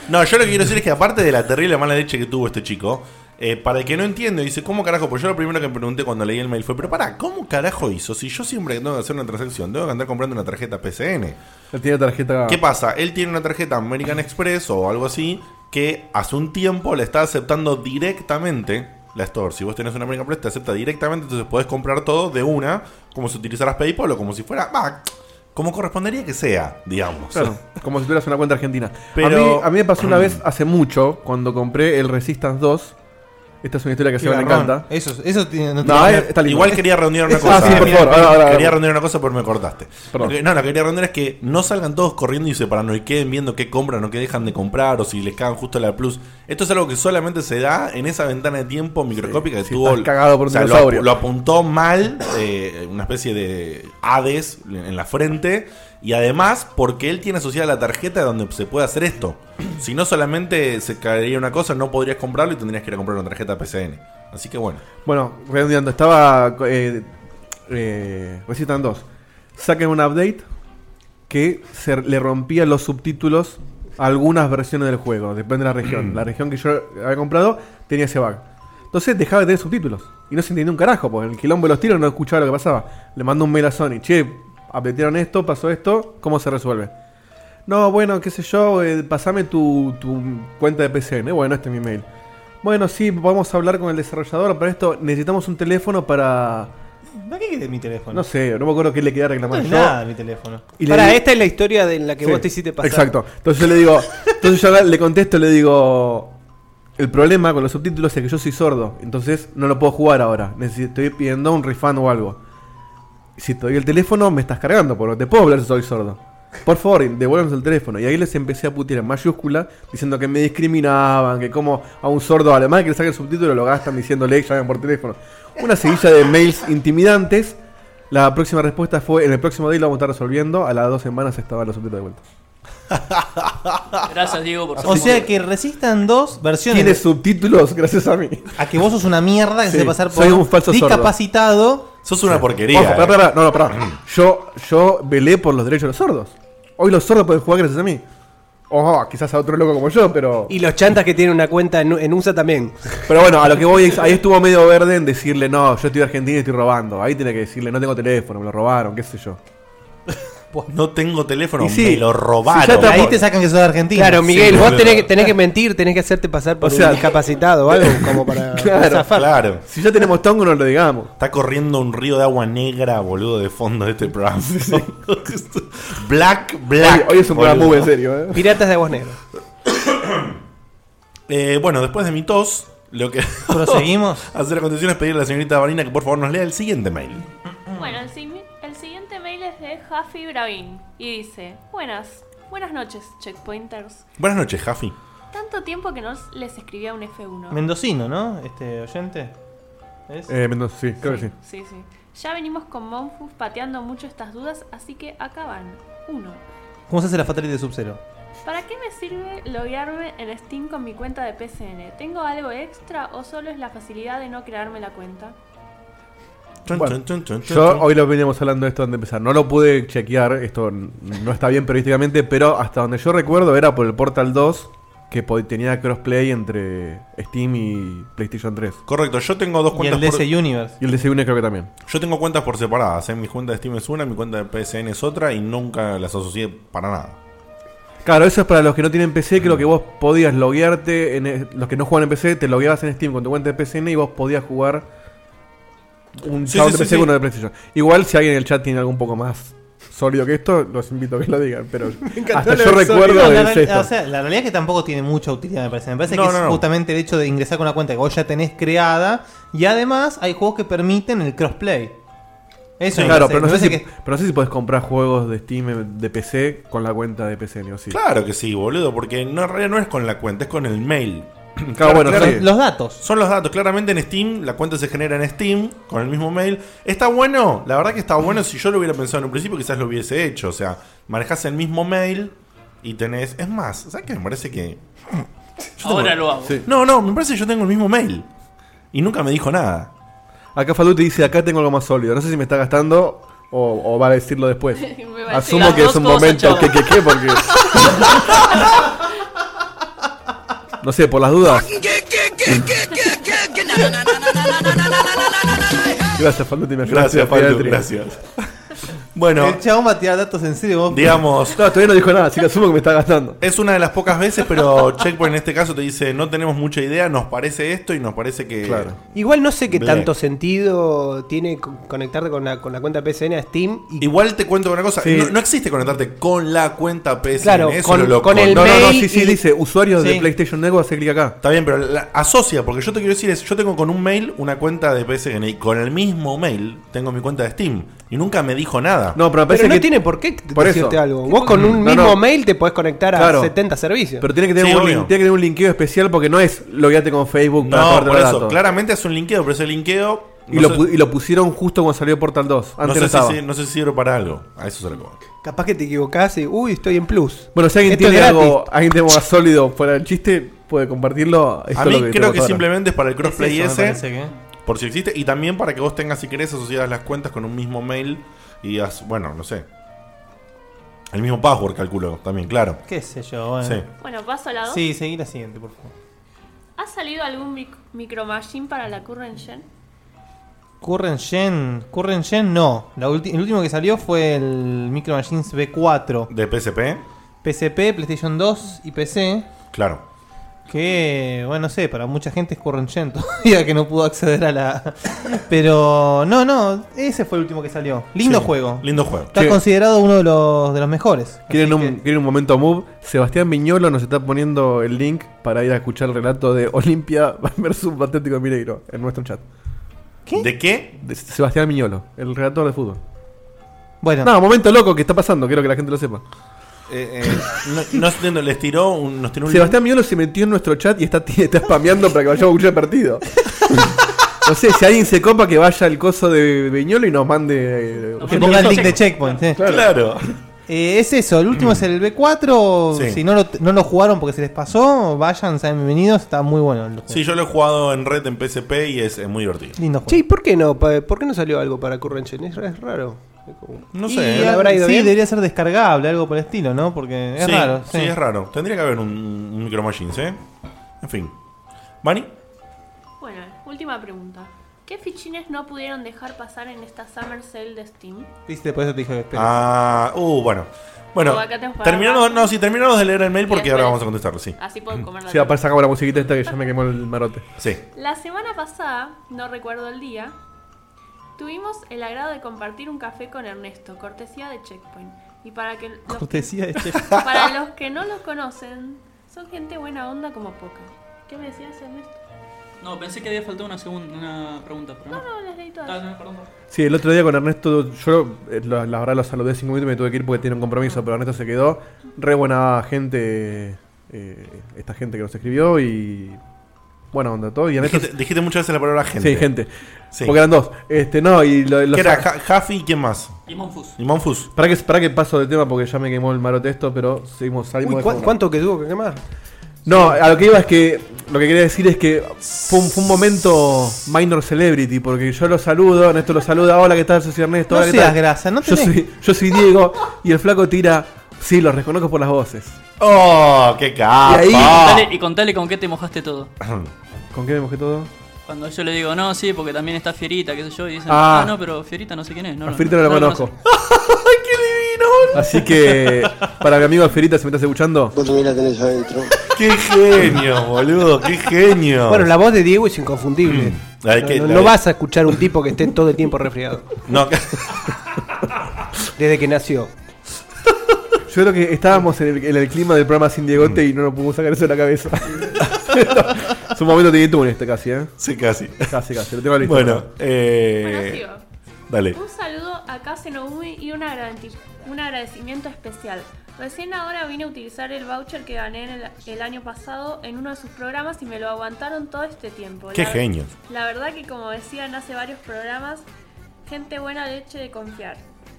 No, yo lo que quiero decir es que aparte de la terrible mala leche que tuvo este chico, eh, para el que no entiende, dice, ¿cómo carajo? Pues yo lo primero que me pregunté cuando leí el mail fue, pero para, ¿cómo carajo hizo? Si yo siempre que tengo que hacer una transacción, tengo que andar comprando una tarjeta PCN. Él tiene tarjeta. ¿Qué pasa? Él tiene una tarjeta American Express o algo así que hace un tiempo le está aceptando directamente la Store. Si vos tenés una American Express, te acepta directamente, entonces podés comprar todo de una, como si utilizaras PayPal o como si fuera, va, como correspondería que sea, digamos. Claro, como si tuvieras una cuenta argentina. Pero- a, mí, a mí me pasó una vez hace mucho, cuando compré el Resistance 2. Esta es una historia que a Seba le garrón. encanta. Eso- eso tiene- no No, tiene- eh, está lindo. Igual quería redondear una Ah, cosa. sí, por favor. ahora, ahora, quería redondear una cosa, pero me cortaste. Perdón. Lo que- no, lo que quería redondear es que no salgan todos corriendo y separando y queden viendo qué compran o qué dejan de comprar o si les cagan justo la plus. Esto es algo que solamente se da en esa ventana de tiempo microscópica que si tuvo. estás cagado por un o sea, lo, dinosaurio. lo apuntó mal, eh, una especie de Hades en la frente. Y además, porque él tiene asociada la tarjeta donde se puede hacer esto. Si no, solamente se caería una cosa, no podrías comprarlo y tendrías que ir a comprar una tarjeta PCN. Así que bueno. Bueno, redondeando, estaba eh, eh, Resistance 2. Sacan un update que se le rompía los subtítulos a algunas versiones del juego, depende de la región. la región que yo había comprado tenía ese bug. Entonces dejaba de tener subtítulos. Y no se entendía un carajo, porque el quilombo de los tiros no escuchaba lo que pasaba. Le mando un mail a Sony, che, updatearon esto, pasó esto, ¿cómo se resuelve? No, bueno, qué sé yo, eh, pasame tu, tu cuenta de PCN. Bueno, este es mi mail. Bueno, sí, vamos a hablar con el desarrollador. Para esto necesitamos un teléfono para... ¿Para qué querés mi teléfono? No sé, no me acuerdo qué le quería No reclamar es yo. nada mi teléfono. Y Para, digo- esta es la historia de la que Sí, vos te hiciste pasar. Exacto. Entonces yo le digo, entonces yo le contesto, le digo, el problema con los subtítulos es que yo soy sordo, entonces no lo puedo jugar ahora. Necesito, estoy pidiendo un refund o algo. Si te doy el teléfono, me estás cargando, porque no te puedo hablar si soy sordo. Por favor, devuélvanos el teléfono. Y ahí les empecé a putear en mayúscula, diciendo que me discriminaban, que como a un sordo alemán que le saque el subtítulo lo gastan diciéndole, llamen por teléfono. Una seguilla de mails intimidantes. La próxima respuesta fue, en el próximo día lo vamos a estar resolviendo. A las dos semanas estaban los subtítulos de vuelta. Gracias, Diego, por O sea que resistan dos versiones. Tiene subtítulos gracias a mí. A que vos sos una mierda que Sí, se pasar por soy un falso sordo. Sos una porquería. Ojo, pará, eh. pará, no, no, pará. Yo, yo velé por los derechos de los sordos. Hoy los sordos pueden jugar gracias a mí. Ojo, quizás a otro loco como yo, pero. Y los chantas que tienen una cuenta en, en USA también. Pero bueno, a lo que voy es, ahí estuvo medio verde en decirle, no, yo estoy argentino y estoy robando. Ahí tiene que decirle, no tengo teléfono, me lo robaron, qué sé yo. No tengo teléfono, Y sí, me lo si robaron. ya estamos- Ahí te sacan que sos argentino. Claro, Miguel, Sí, vos tenés que, tenés que mentir, tenés que hacerte pasar por O sea, un discapacitado o algo como para Claro, zafar. Claro. Si ya tenemos tongo, no lo digamos. Está corriendo un río de agua negra, boludo, de fondo de este programa. Black, Black. Hoy, hoy es un programa muy en serio, ¿eh? Piratas de aguas negras. Eh, bueno, después de mi tos, lo que Proseguimos. hacer a continuación es pedirle a la señorita Vanina que por favor nos lea el siguiente mail. Bueno, el siguiente Jaffy Bravin y dice: Buenas, buenas noches, checkpointers. Buenas noches, Jaffi. Tanto tiempo que no les escribía un F1. Mendocino, ¿no? Este oyente. ¿Es? Eh, Mendoza, sí, creo que sí. Sí, sí. Ya venimos con Monfus pateando mucho estas dudas, así que acá van. Uno. ¿Cómo se hace la fatality de Sub-Zero? ¿Para qué me sirve loguearme en Steam con mi cuenta de PCN? ¿Tengo algo extra o solo es la facilidad de no crearme la cuenta? Bueno, yo hoy lo veníamos hablando de esto antes de empezar. No lo pude chequear, esto no está bien periodísticamente, pero hasta donde yo recuerdo era por el Portal 2 que tenía crossplay entre Steam y PlayStation 3. Correcto, yo tengo dos Y cuentas el por- DC Universe. Y el DC Universe creo que también. Yo tengo cuentas por separadas, ¿eh? mi cuenta de Steam es una, mi cuenta de PSN es otra y nunca las asocié para nada. Claro, eso es para los que no tienen PC, creo que vos podías loguearte, en e- los que no juegan en PC, te logueabas en Steam con tu cuenta de PSN y vos podías jugar un Sí, chabón sí, de sí, PC uno de PlayStation. Igual si alguien en el chat tiene algo un poco más sólido que esto, los invito a que lo digan, pero hasta yo recuerdo No, la, es real- esto. o sea, la realidad es que tampoco tiene mucha utilidad, me parece. Me parece No, que no, es no. justamente el hecho de ingresar con una cuenta que vos ya tenés creada y además hay juegos que permiten el crossplay. Eso claro, pero no, sé si, que- pero no sé si podés comprar juegos de Steam de PC con la cuenta de PSN o sí. Claro que sí, boludo, porque no, en realidad no es con la cuenta, es con el mail. Claro, bueno, claro, los datos. Son los datos, claramente en Steam, la cuenta se genera en Steam con el mismo mail. ¿Está bueno? La verdad que está bueno. Si yo lo hubiera pensado en un principio, quizás lo hubiese hecho. O sea, manejás el mismo mail y tenés. Es más, ¿sabes qué? Me parece que. Yo Ahora tengo- lo hago. Sí. No, no, me parece que yo tengo el mismo mail. Y nunca me dijo nada. Acá Falú te dice, acá tengo algo más sólido. No sé si me está gastando o, o va a decirlo después. Asumo que es un momento que, que, que, porque... No sé, por las dudas. Gracias, ayudaste Gracias, trío. gracias. Bueno, El chabón va a tirar datos en serio. Vos, digamos, No, todavía no dijo nada, así que asumo que me está gastando. es una de las pocas veces, pero Checkpoint en este caso te dice: No tenemos mucha idea, nos parece esto y nos parece que. Claro. Igual no sé qué tanto sentido tiene co- conectarte con la, con la cuenta PSN a Steam y Igual te cuento una cosa: Sí. no, no existe conectarte con la cuenta PSN. Claro, eso con- lo loco. con el No, no, no, mail sí, sí, y- dice usuarios de. PlayStation Network, hace clic acá. Está bien, pero la- asocia, porque yo te quiero decir es, yo tengo con un mail una cuenta de PSN y con el mismo mail tengo mi cuenta de Steam y nunca me dijo nada. No, pero me parece Pero no que tiene por qué Por decirte eso. algo. Vos con un No, mismo no. mail te podés conectar a Claro. 70 servicios. Pero tiene que tener, Sí, un, tiene que tener un linkeo especial porque no es logueate con Facebook para No, tomarte por eso, datos. claramente hace un linkeo, pero ese linkeo Y, no lo, sé- y lo pusieron justo cuando salió Portal 2. no Antes sé, no, si, no sé si sirve para algo. A eso se lo pongo. Capaz que te equivocás y, uy, estoy en plus. Bueno, si alguien Esto es tiene algo, alguien tiene algo más sólido fuera del chiste, puede compartirlo. Esto A es mí lo creo que ahora. simplemente es para el es crossplay eso, me ese, que- por si existe, y también para que vos tengas, si querés, asociadas las cuentas con un mismo mail y digas, bueno, no sé. El mismo password, calculo, también, claro. ¿Qué sé yo? Bueno. Sí. Bueno, paso a la 2. Sí, seguí la siguiente, por favor. ¿Ha salido algún mic- micro machine para la Current Gen? Current Gen, Current Gen no. La el último que salió fue el Micro Machines B4. De PSP, PSP, PlayStation 2 y PC. claro. Que, bueno, no sé, para mucha gente es Current Gen todavía que no pudo acceder a la. Pero, no, no, ese fue el último que salió. Lindo Sí, juego. Lindo juego. Está Sí. considerado uno de los, de los mejores. ¿Quieren Así un, que- quieren un momento move? Sebastián Viñolo nos está poniendo el link para ir a escuchar el relato de Olimpia versus Atlético de Mineiro en nuestro chat. ¿De qué? De Sebastián Viñolo, el relator de fútbol. Bueno, No, momento loco que está pasando, quiero que la gente lo sepa. Eh, eh, no, no entiendo, les tiró un, nos tiró un Sebastián Viñolo se metió en nuestro chat y está, está spameando para que vayamos a escuchar el partido. No sé, si alguien se copa que vaya al coso de Viñolo y nos mande. eh, que ponga el link de Checkpoint. eh. Claro. Eh, es eso, el último es el B4. Sí. Si no lo, no lo jugaron porque se les pasó, vayan, sean bienvenidos. Está muy bueno el juego. Sí, yo lo he jugado en red en PSP y es, es muy divertido. Lindo juego. Che, ¿y por qué no? Pa- ¿Por qué no salió algo para Current Gen? Es, es raro. No sé. ¿le habrá ido sí, bien? debería ser descargable, algo por el estilo, ¿no? Porque es sí, raro. Sí. sí. es raro. Tendría que haber un, un Micro Machines, ¿eh? En fin. ¿Bunny? Bueno, última pregunta. ¿Qué fichines no pudieron dejar pasar en esta Summer Sale de Steam? Viste, por eso te dije que esperes. Ah, uh, bueno. Bueno, terminamos, no, sí, terminamos de leer el mail porque ahora vamos a contestarlo, sí. Así puedo comer la Sí, aparte sacamos la musiquita esta que ya me quemó el marote. Sí. La semana pasada, no recuerdo el día, tuvimos el agrado de compartir un café con Ernesto, cortesía de Checkpoint. Y para que los, Cortesía de Checkpoint. para los que no lo conocen, son gente buena onda como poca. ¿Qué me decías, Ernesto? No, pensé que había faltado una segunda una pregunta, pero no. No, no, les leí todas. Ah, no, perdón. Sí, el otro día con Ernesto, yo eh, lo- la verdad lo saludé cinco minutos y me tuve que ir porque tiene un compromiso, pero Ernesto se quedó. Re buena gente, eh, esta gente que nos escribió y. Buena onda todo. Y Ernesto. Dijiste, dijiste muchas veces la palabra gente. Sí, gente. Sí. Porque eran dos. Este, no, y lo, los- ¿Qué era? Ja- Jaffi y quién más? Y Monfus. Y Monfus. Para que, para que paso de tema porque ya me quemó el marote esto, pero seguimos, salimos Uy, de ¿cu- fondo. ¿cuánto que tuvo que quemar? No, a lo que iba es que. Lo que quería decir es que fue un, fue un momento minor celebrity, porque yo lo saludo, Ernesto lo saluda, hola, ¿qué tal? Soy Ernesto, No hola, ¿qué seas tal? grasa, no yo, tenés- soy, yo soy Diego, y el flaco tira, sí, los reconozco por las voces. ¡Oh, qué Y ahí- Y contale, y contale con qué te mojaste todo. ¿Con qué me mojé todo? Cuando yo le digo, no, sí, porque también está Fierita, qué sé yo, y dicen, Ah. ah, no, pero Fierita no sé quién es. No, A Fierita no lo conozco. Así que, para mi amigo Alferita, si me estás escuchando. Vos también la tenés adentro. ¡Qué genio, boludo! ¡Qué genio! Bueno, la voz de Diego es inconfundible. La de No, que- no- la no vas a escuchar un tipo que esté todo el tiempo resfriado. No, Desde que nació. Yo creo que estábamos en el, en el clima del programa Sin Diegote y no nos pudimos sacar eso de la cabeza. es un momento de en este casi, ¿eh? Sí, casi. Casi, casi. Lo tengo listo. Bueno, eh. Bueno. Dale. Un saludo a Noumi y un, agradeci- un agradecimiento especial. Recién ahora vine a utilizar el voucher que gané en el, el año pasado en uno de sus programas y me lo aguantaron todo este tiempo. Qué La- genios. La verdad que como decían hace varios programas, gente buena leche de confiar.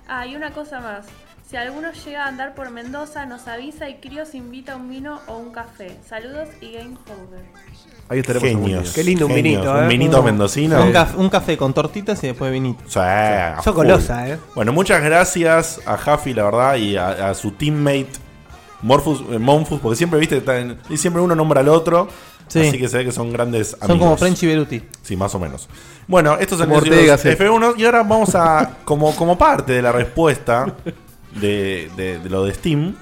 Ah, y una cosa más. Si alguno llega a andar por Mendoza, nos avisa y Crios invita a un vino o un café. Saludos y game over. Ahí estaremos Genios. Qué lindo un Genios. vinito, Un ¿eh? vinito Un- mendocino. Un, caf- un café con tortitas y después vinito. O sea, a Sos full. golosa, ¿eh? Bueno, muchas gracias a Jaffi, la verdad, y a, a su teammate Morfus, eh, Monfus, porque siempre, viste, y siempre uno nombra al otro. Sí. Así que se ve que son grandes amigos. Son como Frenchy Beruti. Sí, más o menos. Bueno, estos son Como los Ortega, sí. F1 y ahora vamos a, como, como parte de la respuesta de, de- de lo de Steam.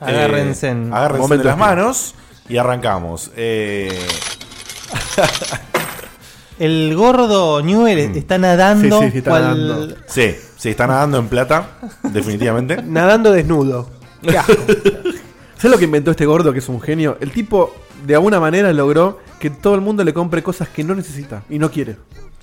Agárrense. eh, agárrense Momento de las manos y arrancamos. Eh, El gordo Newell está nadando. Sí, sí, sí, está cual- nadando. sí, sí, está nadando en plata, definitivamente. Nadando desnudo. ¿Sabes lo que inventó este gordo que es un genio? El tipo, de alguna manera, logró que todo el mundo le compre cosas que no necesita y no quiere.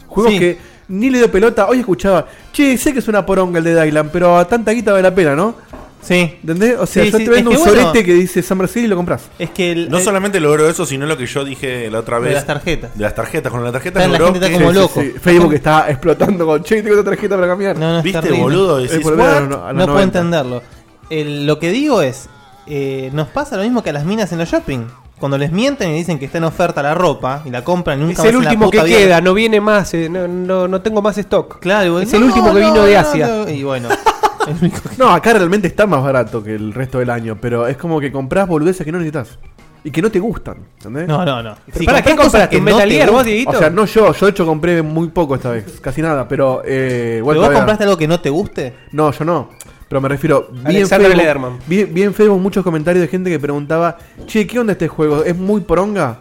Juegos Sí. que ni le dio pelota. Hoy escuchaba, che, sé que es una poronga el de Dylan, pero a tanta guita vale la pena, ¿no? Sí. ¿Entendés? O sea, Sí, yo sí, te vendo es un que bueno- sorete que dice Summer City y lo compras. Es que el, No el- solamente logró eso, sino lo que yo dije la otra de vez. las tarjetas. De las tarjetas. Con las tarjetas Está- la logró gente está que- como Sí, loco. sí, sí. Facebook está explotando con, che, tengo otra tarjeta para cambiar. No, no, ¿Viste, terrible. boludo? Decís, no- No puedo 90. entenderlo. El- lo que digo es, eh, nos pasa lo mismo que a las minas en los shopping. Cuando les mienten y dicen que está en oferta la ropa y la compran y nunca Es más el en la último que vida- queda, no viene más, eh, no, no, no tengo más stock. Claro, Es no, el último que no, vino de Asia. no, y bueno, que- No, acá realmente está más barato que el resto del año, pero es como que compras boludeces que no necesitas y que no te gustan, ¿entendés? no, no, no. ¿Para qué compraste? ¿Un no Metal te Gear vos, Dieguito? O sea, no yo, yo de hecho compré muy poco esta vez, casi nada, pero eh, ¿Pero vos compraste algo que no te guste? No, yo no. Pero me refiero, vi en, Facebook, Lederman. vi, vi en Facebook muchos comentarios de gente que preguntaba, che, ¿qué onda este juego? ¿Es muy poronga?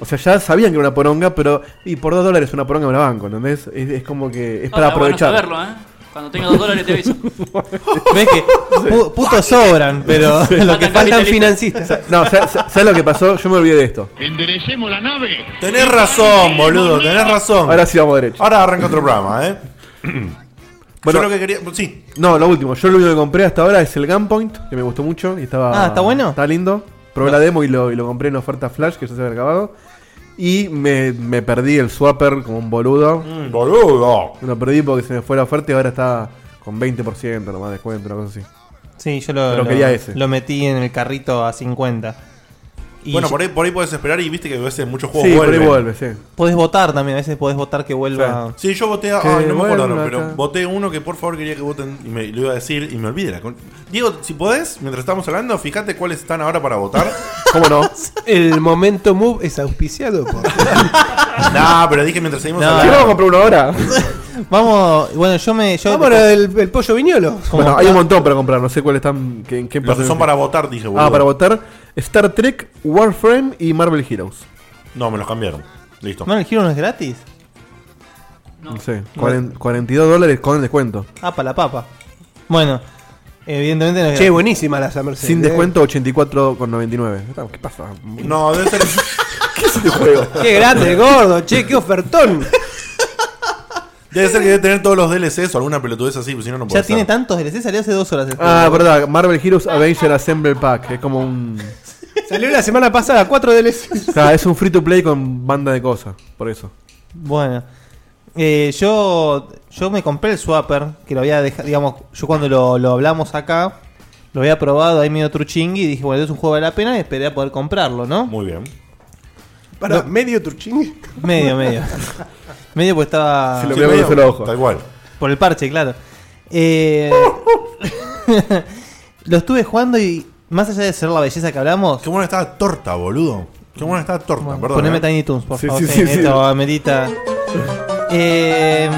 O sea, ya sabían que era una poronga, pero y por dos dólares una poronga me la banco, ¿entendés? Es, es como que es para bueno aprovechar. saberlo, ¿eh? Cuando tenga dos dólares te aviso. Ves que pu- putos sobran, pero lo que Faltan financistas. No, ¿sabes, sabes lo que pasó? Yo me olvidé de esto. Enderecemos la nave. Tenés razón, boludo, tenés razón. Ahora sí vamos derecho. Ahora arranca otro programa, ¿eh? Bueno, yo lo que quería. Sí. No, lo último. Yo lo único que compré hasta ahora es el Gunpoint, que me gustó mucho. Y estaba, Ah, ¿está bueno? Está lindo. Probé la demo y lo, y lo compré en oferta Flash, que ya se había acabado. Y me, me perdí el swapper como un boludo. Mm, boludo. Lo perdí porque se me fue la oferta y ahora está con 20% nomás de descuento, una cosa así. Sí, yo lo, Pero lo- quería ese. lo metí en el carrito a 50. Y Bueno, yo- por ahí, por ahí puedes esperar y viste que a veces muchos juegos Sí, por ahí vuelven. vuelve, sí. podés votar también, a veces podés votar que vuelva. Sí, yo voté a. Ay, no me acuerdo, pero voté uno que por favor quería que voten y me lo iba a decir y me olvidé. La con- Diego, si podés, mientras estamos hablando, fíjate cuáles están ahora para votar. ¿Cómo no? El momento move es auspiciado por. no, pero dije mientras seguimos No. ¿Sí, hablando. vamos a comprar uno ahora? Vamos, bueno, yo me. Yo, Vamos el, el pollo viñolo. Bueno, hay un montón para comprar, no sé cuáles están. en qué Los que son para votar, dije, boludo. Ah, para votar Star Trek, Warframe y Marvel Heroes. No, me los cambiaron. Listo. ¿No, el giro no es gratis? No, sé, cuaren- 42 dólares con el descuento. Ah, para la papa. Bueno, evidentemente no es Che, gratis. buenísima la Summer Sale, Sin eh. descuento 84,99. ¿Qué pasa? No, debe ser. ¿Qué es este juego? Qué grande, gordo, che, qué ofertón. Debe ser que debe tener todos los DLCs o alguna pelotudez así, pues si no, no puede Ya tiene tantos DLC, salió hace dos horas. el Ah, verdad, Marvel Heroes Avenger Assemble Pack. Es como un. Salió la semana pasada, 4 DLC. O sea, es un free to play con banda de cosas. Por eso. Bueno, eh, yo yo me compré el Swapper, que lo había dejado, digamos, yo cuando lo, lo hablamos acá, Lo había probado ahí medio truchingui y dije, bueno, es un juego de la pena y esperé a poder comprarlo, ¿no? Muy bien. Para, medio truchingui. Medio, medio. medio pues estaba. Si lo veo con un solo ojo. Tal cual. Por el parche, claro. Eh, lo estuve jugando y más allá de ser la belleza que hablamos. Qué buena estaba torta, boludo. Qué buena estaba torta, perdón. Poneme eh. Tiny Toons, por Sí, favor. sí, sí, amerita. Eh,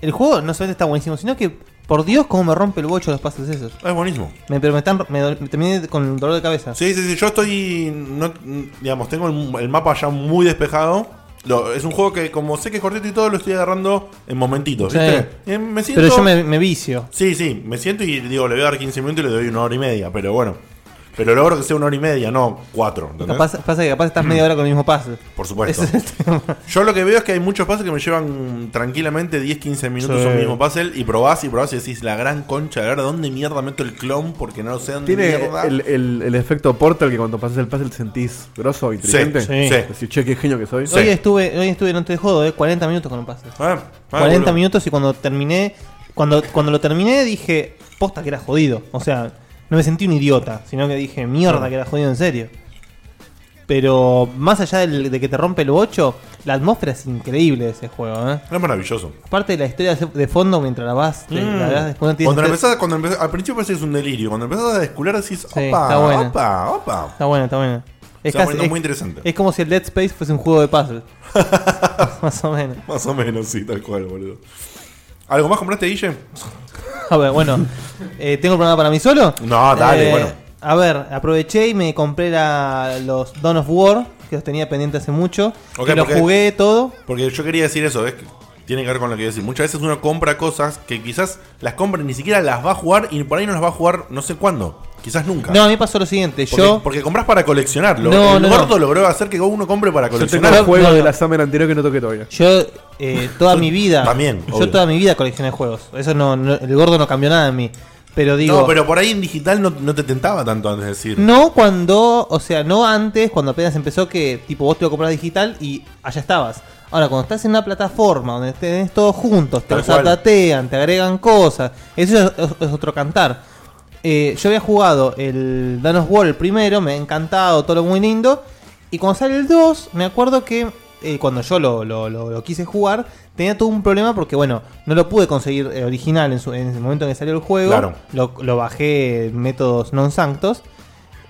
el juego no solamente está buenísimo, sino que, por Dios, cómo me rompe el bocho los pases esos. Es buenísimo. Me, pero me, están, me, me terminé con dolor de cabeza. Sí, sí, sí. Yo estoy. no- digamos, tengo el, el mapa ya muy despejado. Lo- es un juego que, como sé que es cortito y todo, lo estoy agarrando en momentitos. Sí. ¿viste? Eh, me siento- Pero yo me, me vicio. Sí, sí, me siento y digo, le voy a dar 15 minutos y le doy una hora y media. Pero bueno. Pero logro que sea una hora y media, no cuatro. ¿entendés? Capaz, pasa que capaz estás media hora con el mismo pase. Por supuesto. Ese es el tema. Yo lo que veo es que hay muchos pases que me llevan tranquilamente 10-15 minutos Sí. un mismo puzzle y probás y probás y decís la gran concha de ahora dónde mierda meto el clon porque no sé dónde Tiene mierda. el, el- el efecto Portal que cuando pasas el puzzle sentís grosso, inteligente. sí. Decís, che, qué genio que soy. Hoy estuve, hoy estuve, no te jodo, eh, 40 minutos con un pase. Ah, 40 boludo. minutos y cuando terminé, cuando, cuando lo terminé dije, posta que era jodido. O sea, no me sentí un idiota, sino que dije, mierda que era jodido en serio. Pero más allá del- de que te rompe el bocho, la atmósfera es increíble de ese juego. ¿eh? Es maravilloso. Aparte de la historia de fondo mientras la vas, te- Mm. la vas después no tienes Cuando empezás, cuando empezás- al principio parece que es un delirio. Cuando empezás a descular decís, opa, está buena. opa, opa. Está bueno, está bueno. Se va poniendo muy interesante. Es como si el Dead Space fuese un juego de puzzle. más o menos. Más o menos, sí, tal cual, boludo. ¿Algo más compraste, Guille? A ver, bueno. eh, ¿Tengo el programa para mí solo? No, dale, Eh, bueno. A ver, aproveché y me compré la- los Dawn of War, que los tenía pendiente hace mucho. Ok, que los porque- jugué todo. Porque yo quería decir eso, es que tiene que ver con lo que iba a decir. Muchas veces uno compra cosas que quizás las compra y ni siquiera las va a jugar y por ahí no las va a jugar no sé cuándo. Quizás nunca. No, a mí pasó lo siguiente. Porque, yo. porque compras para coleccionarlo. No, el no, gordo no. logró hacer que uno compre para Yo tengo coleccionar. el juego de la Summer anterior que no toqué todavía. Yo eh, toda mi vida. También, Yo obvio. toda mi vida coleccioné juegos. Eso no, no- el gordo no cambió nada en mí. Pero digo. no, pero por ahí en digital no, no te tentaba tanto antes de decir. No cuando, o sea, no antes, cuando apenas empezó que tipo vos te lo compras digital y allá estabas. Ahora, cuando estás en una plataforma donde tenés todos juntos, te los atatean, te agregan cosas, eso es, es- es otro cantar. Eh, yo había jugado el Danos War el primero, me ha encantado, todo lo muy lindo. Y cuando sale el 2, me acuerdo que eh, cuando yo lo, lo- lo- lo quise jugar, tenía todo un problema porque, bueno, no lo pude conseguir eh, original en, su- en el momento en que salió el juego. Claro. Lo, lo bajé en métodos non sanctos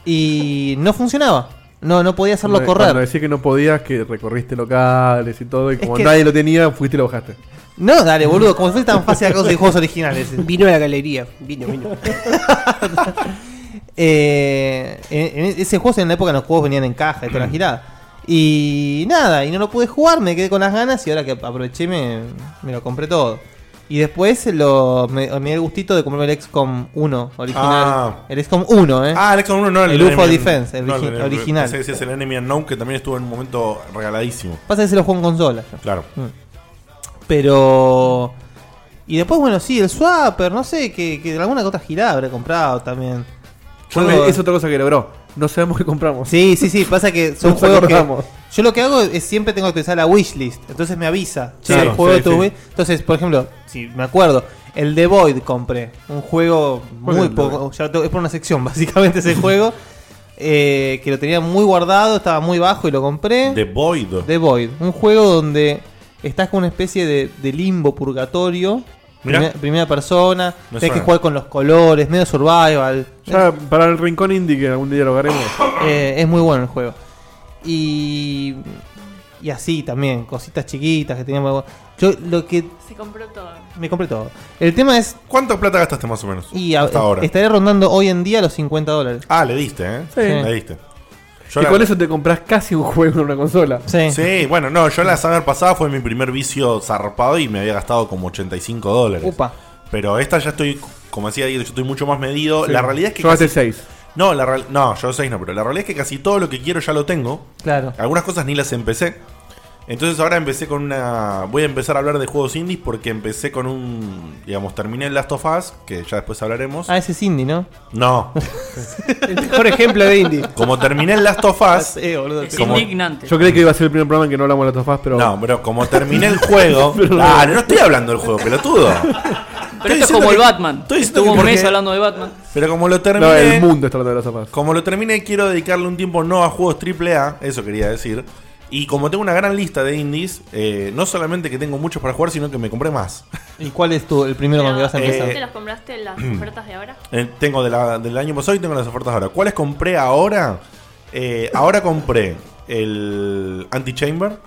y no funcionaba. No, no podía hacerlo correr. Cuando decía que no podías, que recorriste locales y todo, y como que- nadie lo tenía, fuiste y lo bajaste. No, dale, boludo, como si fuese tan fácil la cosa de juegos originales. Vino a la galería. Vino, vino. Eh, en, en ese juego en la época los juegos venían en caja y toda la girada. Y nada, y no lo pude jugar, me quedé con las ganas y ahora que aproveché me, me lo compré todo. Y después lo, me, me dio el gustito de comprarme el XCOM 1 original. Ah. El XCOM 1, ¿eh? Ah, el XCOM 1 no el, UFO Defense, el, no, origi- original. Ese es el Enemy Unknown que también estuvo en un momento regaladísimo. Pasa que se lo juego en consola. yo. Claro. Mm. Pero. Y después, bueno, sí, el Swapper, no sé, que, que alguna que otra girada habré comprado también. Es otra cosa que logró. No sabemos qué compramos. Sí, sí, sí, pasa que son Nos juegos que. acordamos. Yo lo que hago es siempre tengo que actualizar la wishlist. Entonces me avisa. El juego sí, de tu sí. wi- Entonces, por ejemplo, si me acuerdo, el The Void compré. Un juego ¿Cuál muy es el poco. Ya tengo- es por una sección, básicamente, ese juego. eh, que lo tenía muy guardado, estaba muy bajo y lo compré. The Void. The Void. Un juego donde estás con una especie de, de limbo purgatorio. Primera, primera persona. Me Tienes que jugar con los colores, medio survival. Ya para el rincón indie que algún día lo haremos. Eh, es muy bueno el juego. Y. Y así también, cositas chiquitas que teníamos. Yo lo que. Se compró todo. Me compré todo. El tema es. ¿Cuánta plata gastaste más o menos? Y a- hasta ahora. estaré rondando hoy en día los 50 dólares. Ah, le diste, ¿eh? Sí. Le diste. Yo y la- con eso te compras casi un juego en una consola. Sí. bueno, no, yo la summer pasada fue mi primer vicio zarpado y me había gastado como 85 dólares. Upa. Pero esta ya estoy, como decía Diego, yo estoy mucho más medido. Sí. La realidad es que. Yo gasté casi- 6. No, la real- no, yo 6 no, pero la realidad es que casi todo lo que quiero ya lo tengo. Claro. Algunas cosas ni las empecé. Entonces ahora empecé con una... Voy a empezar a hablar de juegos indies porque empecé con un... Digamos, terminé el Last of Us, que ya después hablaremos. Ah, ese es indie, ¿no? No. El mejor ejemplo de indie. Como terminé el Last of Us... Sí, boludo. Es como- indignante. Yo creí que iba a ser el primer programa en que no hablamos de las tofás, pero. No, pero como terminé el juego... Pero- ah, no estoy hablando del juego, pelotudo. Pero esto es como el Batman. Estoy diciendo Estuvo un mes hablando de Batman. Pero como lo terminé. No, el mundo está hablando de las. Como lo terminé, quiero dedicarle un tiempo no a juegos AAA, eso quería decir. Y como tengo una gran lista de indies, eh, no solamente que tengo muchos para jugar, sino que me compré más. ¿Y cuál es tu, el primero con que vas a empezar? ¿Te los compraste en las ofertas de ahora? Eh, tengo de la- del año pasado y tengo las ofertas ahora. ¿Cuáles compré ahora? Eh, ahora compré el Antichamber.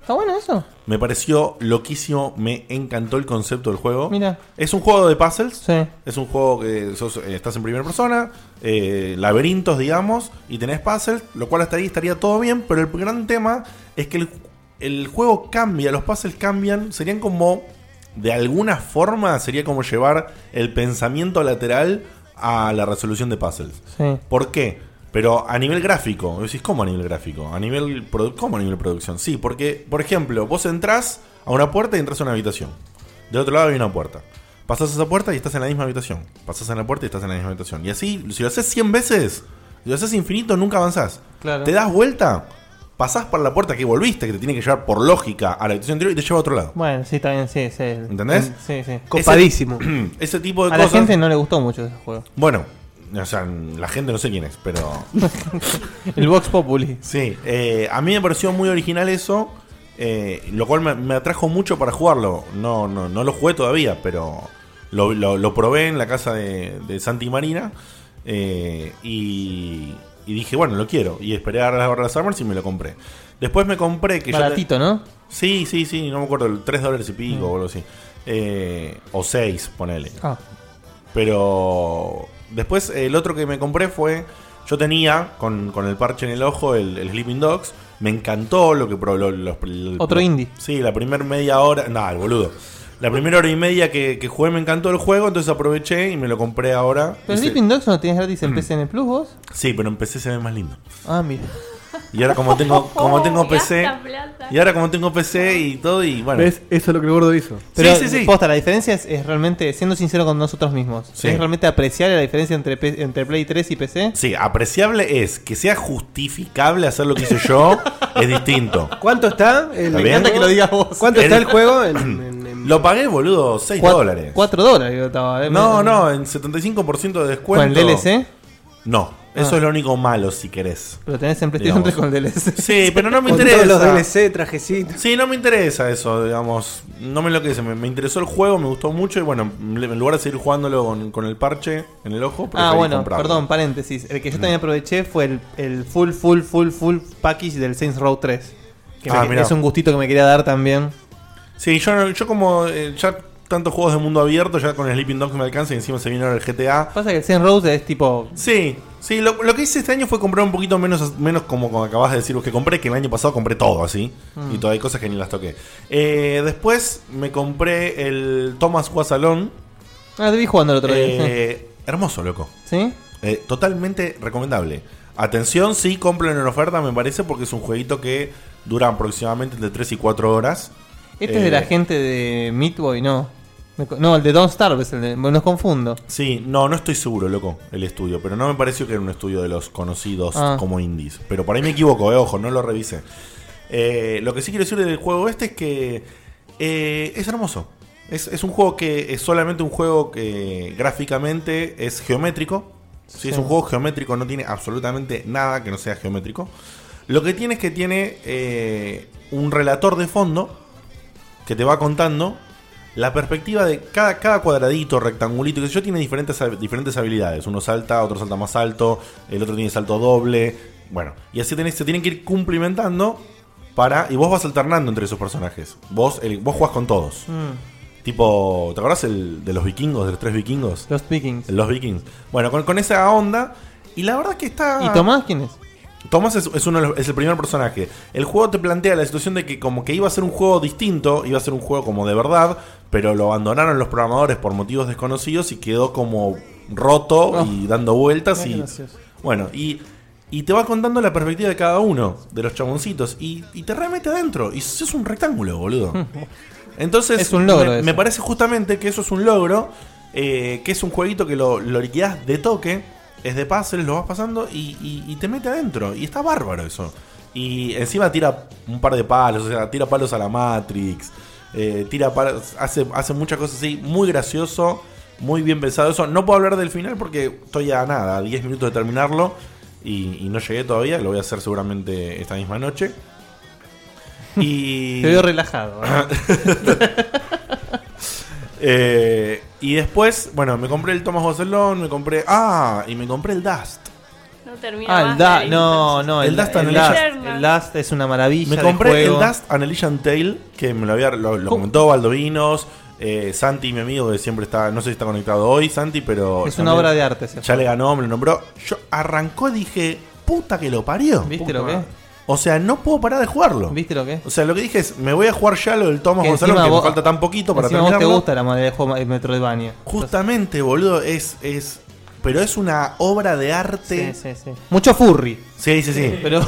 ¿Está bueno eso? Me pareció loquísimo, me encantó el concepto del juego. Mira. Es un juego de puzzles. Sí. Es un juego que sos- eh, estás en primera persona, eh, laberintos, digamos, y tenés puzzles, lo cual hasta ahí estaría todo bien, pero el gran tema es que el, el juego cambia, los puzzles cambian, serían como, de alguna forma, sería como llevar el pensamiento lateral a la resolución de puzzles. Sí. ¿Por qué? Pero a nivel gráfico, decís, ¿cómo a nivel gráfico? ¿A nivel ¿Cómo a nivel producción? Sí, porque, por ejemplo, vos entrás a una puerta y entras a una habitación. Del otro lado hay una puerta. Pasás esa puerta y estás en la misma habitación. Pasás en la puerta y estás en la misma habitación. Y así, si lo haces 100 veces, si lo haces infinito, nunca avanzás. Claro. Te das vuelta, pasás por la puerta que volviste, que te tiene que llevar por lógica a la habitación anterior y te lleva a otro lado. Bueno, sí, está bien, sí, sí. ¿Entendés? Sí, sí. Ese- Ese tipo de A cosas. la gente no le gustó mucho ese juego. Bueno, o sea, la gente no sé quién es, pero. El Vox Populi. Sí, eh, a mí me pareció muy original eso, eh, lo cual me, me atrajo mucho para jugarlo. No, no, no lo jugué todavía, pero lo, lo- lo probé en la casa de, de Santi Marina eh, y, y dije, bueno, lo quiero. Y esperé a las Summers y me lo compré. Después me compré que te- Baratito, ¿no? Sí, sí, sí, no me acuerdo, 3 dólares y pico o algo así. Eh, o 6, ponele. Ah. Pero después el otro que me compré fue. Yo tenía con, con el parche en el ojo el, el Sleeping Dogs. Me encantó lo que pro- lo- lo- el- Otro indie. Sí, la primera media hora. Nada, el boludo. La primera hora y media que, que jugué me encantó el juego, entonces aproveché y me lo compré ahora. ¿Pero Y se- Sleeping Dogs no lo tienes gratis en PCN Plus vos? Sí, pero en PC se ve más lindo. Ah, mira. Y ahora como tengo, como tengo PC. Y ahora como tengo PC y todo, y bueno. ¿Ves? Eso es lo que el gordo hizo. Pero, sí, sí. posta, la diferencia es, es realmente, siendo sincero con nosotros mismos, Sí. es realmente apreciable la diferencia entre, P- entre Play 3 y PC. Sí, apreciable es que sea justificable hacer lo que hice yo, es distinto. ¿Cuánto está? El, ¿Está bien? que lo digas vos. ¿Cuánto El- está el juego? En- en- Lo pagué, boludo, 6 Cuat- dólares. 4 dólares yo estaba. eh. No, no, en 75% de descuento. ¿Con el DLC? No, eso Ah. es lo único malo si querés. Pero tenés en PlayStation 3 Digamos. con el DLC. Sí, pero no me con interesa. todos los DLC, trajecitos. Sí, no me interesa eso, digamos. No me enloquece. Me, me interesó el juego, me gustó mucho. Y bueno, en lugar de seguir jugándolo con, con el parche en el ojo, Ah, preferí bueno, comprarlo. perdón, paréntesis. El que yo también aproveché fue el, el full, full, full, full package del Saints Row 3. Que Ah, me- mirá. es un gustito que me quería dar también. Sí, yo, yo como eh, ya tantos juegos de mundo abierto, ya con el Sleeping Dogs me alcanza y encima se viene ahora el GTA. Pasa que el Saints Row es tipo. Sí, sí, lo, lo que hice este año fue comprar un poquito menos, menos como, como acabas de decir que compré, que el año pasado compré todo así. Mm. Y todavía hay cosas que ni las toqué. Eh, después me compré el Thomas Guasalón. Ah, te vi jugando el otro día. Eh, hermoso, loco. ¿Sí? Eh, totalmente recomendable. Atención, sí, cómprenlo en oferta, me parece, porque es un jueguito que dura aproximadamente entre 3 y 4 horas. Este es de la Eh, gente de Meat Boy, no. No, el de Don't Starve es el de. Confundo. Sí, no, no estoy seguro, loco, el estudio, pero no me pareció que era un estudio de los conocidos Ah. como indies. Pero por ahí me equivoco, eh, ojo, no lo revisé. Eh, lo que sí quiero decir del juego este es que eh, es hermoso. Es, es un juego que es solamente un juego que gráficamente es geométrico. Sí, es Sí. un juego geométrico, no tiene absolutamente nada que no sea geométrico. Lo que tiene es que tiene eh, un relator de fondo que te va contando la perspectiva de cada, cada cuadradito, rectangulito, que yo tiene diferentes, diferentes habilidades. Uno salta, otro salta más alto, el otro tiene salto doble. Bueno, y así tenés, se tienen que ir cumplimentando para. Y vos vas alternando entre esos personajes. Vos, el, vos jugás con todos. Mm. Tipo, ¿te acordás el, de los vikingos, de los tres vikingos? Los Vikings. Los vikings. Bueno, con, con esa onda. Y la verdad que está. ¿Y Tomás quién es? Tomás es, es uno el primer personaje. El juego te plantea la situación de que como que iba a ser un juego distinto, iba a ser un juego como de verdad, pero lo abandonaron los programadores por motivos desconocidos y quedó como roto Oh. y dando vueltas y gracioso. bueno, y, y te va contando la perspectiva de cada uno de los chaboncitos y, y te remete adentro y es un rectángulo, boludo. Entonces, Es un logro me, parece justamente que eso es un logro, eh, que es un jueguito que lo, lo liquidás de toque, es de puzzles, lo vas pasando y, y- y te mete adentro. Y está bárbaro eso. Y encima tira un par de palos, o sea, tira palos a la Matrix. eh, tira hace, hace muchas cosas así, muy gracioso, muy bien pensado eso. No puedo hablar del final porque estoy a nada, a 10 minutos de terminarlo y, y no llegué todavía, lo voy a hacer seguramente esta misma noche. Y... Te veo relajado. Eh, y después, bueno, me compré el Thomas Barcelona, me compré... Ah, y me compré el Dust. No termina Ah, el Dust, no, no, El el, Dust el. Dust, el Dust es una maravilla. Me de compré el. Dust Annihilation Tale, que me lo había lo, lo comentó Baldovinos, eh, Santi, mi amigo, que siempre está, no sé si está conectado hoy, Santi, pero. Es una obra de arte Ya le ganó, me lo nombró. Yo arrancó y dije, puta que lo parió. ¿Viste lo que? O sea, no puedo parar de jugarlo. ¿Viste lo que? O sea, lo que dije es, me voy a jugar ya lo del Thomas Que Gonzalo, que vos- me falta tan poquito para encima vos te terminarlo. gusta la modalidad de juego el Metroidvania. Justamente, boludo, es, es. Pero es una obra de arte. Sí, sí, sí. Mucho furry. Sí, sí, sí. Pero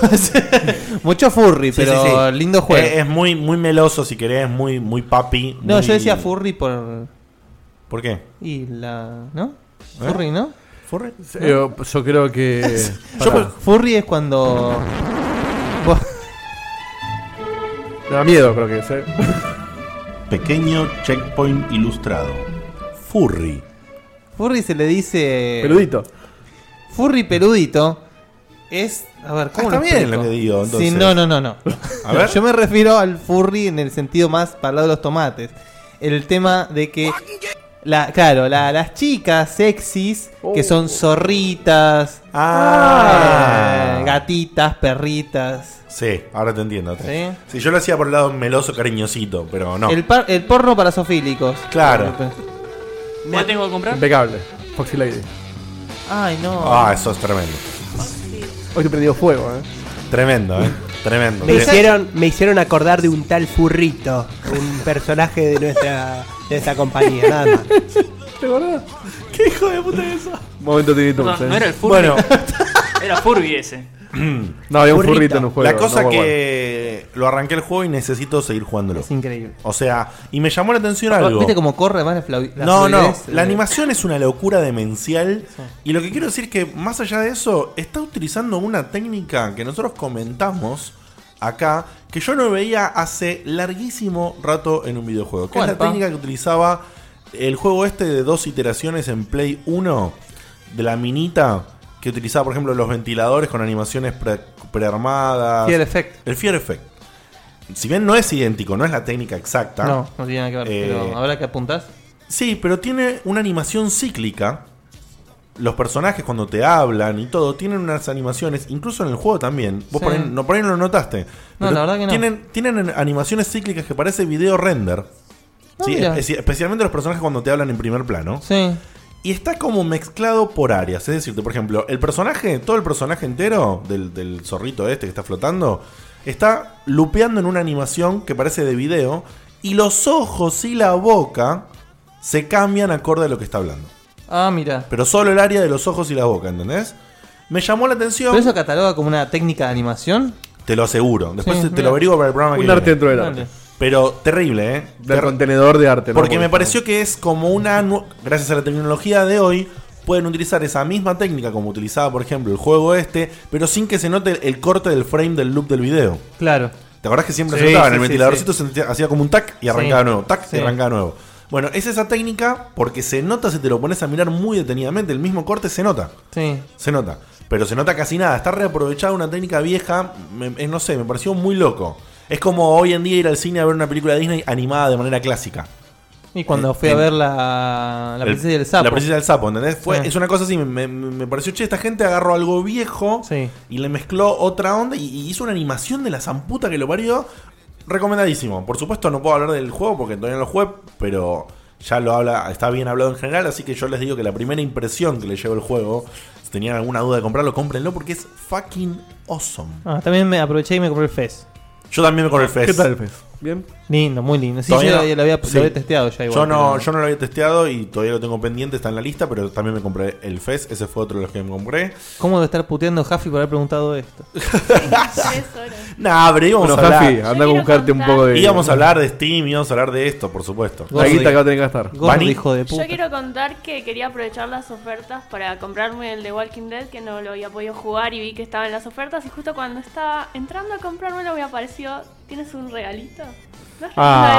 mucho furry, Sí, pero sí, sí. lindo juego. Es, es muy, muy meloso, si querés, muy, muy papi. no, muy- yo decía furry por ¿Por qué? y la, ¿no? ¿Eh? Furry, ¿no? ¿Furry? Yo, yo creo que. Yo, Pará. furry es cuando Me da miedo, creo que es. ¿eh? Pequeño checkpoint ilustrado. Furry. Furry se le dice. Peludito. Furry peludito es. A ver, ¿cómo Ah, está lo bien explico? lo que digo, entonces. Sí, no, no, no, no. A ver. Yo me refiero al furry en el sentido más para el lado de los tomates. El tema de que. La, claro, la- las chicas sexys que son zorritas, Ah. eh, gatitas, perritas. Sí, ahora te entiendo. ¿Sí? Sí, yo lo hacía por el lado meloso, cariñosito, pero no. El, par- el porno para sofílicos. Claro. ¿Ya tengo que comprar? Impecable. Foxy Lady. Ay, no. Ah, eso es tremendo. Hoy te prendió fuego, ¿eh? Tremendo, eh. Tremendo. Me hicieron, me hicieron acordar de un tal Furrito, un personaje de nuestra, de nuestra compañía, nada más. ¿Te acordás? ¿Qué hijo de puta es eso? Momento Tiny Toons, No, ¿eh? no era el Furby. Bueno. Era Furby ese. No, había un Furrito. furrito en un juego. La cosa no, que lo arranqué el juego y necesito seguir jugándolo. Es increíble. O sea, y me llamó la atención algo. ¿Viste cómo corre además la, la No, no, fluidez? la animación es una locura demencial. Y lo que quiero decir es que, más allá de eso, está utilizando una técnica que nosotros comentamos acá, que yo no veía hace larguísimo rato en un videojuego. Que es ¿Cuál, la técnica que utilizaba el juego este de dos iteraciones en Play 1, de la minita, que utilizaba, por ejemplo, los ventiladores con animaciones pre- prearmadas. Fear Effect. El Fear Effect. Si bien no es idéntico, no es la técnica exacta. No, no tiene nada que ver. Eh, pero ahora que apuntás. Sí, pero tiene una animación cíclica. Los personajes cuando te hablan y todo tienen unas animaciones, incluso en el juego también. Vos Sí. por, ahí, no, por ahí no lo notaste. No, la verdad que no. Tienen, tienen animaciones cíclicas que parece video render. Ah, Sí, especialmente los personajes cuando te hablan en primer plano. Sí. Y está como mezclado por áreas. Es decir, por ejemplo, el personaje, todo el personaje entero del, del zorrito este que está flotando, está lupeando en una animación que parece de video. Y los ojos y la boca se cambian acorde a lo que está hablando. Ah, mira. Pero solo el área de los ojos y la boca, ¿entendés? Me llamó la atención. ¿Pero eso cataloga como una técnica de animación? Te lo aseguro. Después Sí, te, mira. lo averiguo para el programa Un que arte viene. dentro del Dale. arte. Pero terrible, ¿eh? Del Ter- contenedor de arte, ¿no? Porque me pareció que es como una. nu- Gracias a la tecnología de hoy, pueden utilizar esa misma técnica como utilizaba, por ejemplo, el juego este, pero sin que se note el corte del frame del loop del video. Claro. ¿Te acordás que siempre Sí, se notaba? en sí, el sí, ventiladorcito se sentía- hacía como un tac y arrancaba Sí. nuevo, tac Sí. y arrancaba nuevo. Bueno, es esa técnica porque se nota si te lo pones a mirar muy detenidamente, el mismo corte se nota. Sí. Se nota. Pero se nota casi nada. Está reaprovechada una técnica vieja. me- no sé, me pareció muy loco. Es como hoy en día ir al cine a ver una película de Disney animada de manera clásica. Y cuando Eh, fui a ver la, la princesa y el sapo. La princesa del sapo, ¿entendés? Fue, Sí. Es una cosa así, me, me- me pareció, che, esta gente agarró algo viejo Sí. y le mezcló otra onda y, y hizo una animación de la zamputa que lo parió. Recomendadísimo. Por supuesto no puedo hablar del juego porque todavía no lo jugué, pero ya lo habla, está bien hablado en general, así que yo les digo que la primera impresión que le llevo el juego, si tenían alguna duda de comprarlo, cómprenlo porque es fucking awesome. Ah, también me aproveché y me compré el FES. Yo también me con el FES. ¿Qué tal el pez? ¿Bien? Lindo, muy lindo. Sí, Todavía yo no- lo, lo había, lo sí. había testeado ya igual. Yo no, pero- yo no lo había testeado y todavía lo tengo pendiente, está en la lista, pero también me compré el FES, ese fue otro de los que me compré. ¿Cómo debe estar puteando Jaffi por haber preguntado esto? Nah, pero íbamos Bueno, a hablar. Jafi, anda a buscarte un poco de. Íbamos a hablar de Steam, íbamos a hablar de esto, por supuesto. La guita que va a tener que gastar. Gordo hijo de puta. Yo quiero contar que quería aprovechar las ofertas para comprarme el de Walking Dead, que no lo había podido jugar y vi que estaba en las ofertas. Y justo cuando estaba entrando a comprármelo me apareció ¿Tienes un regalito? ¿No es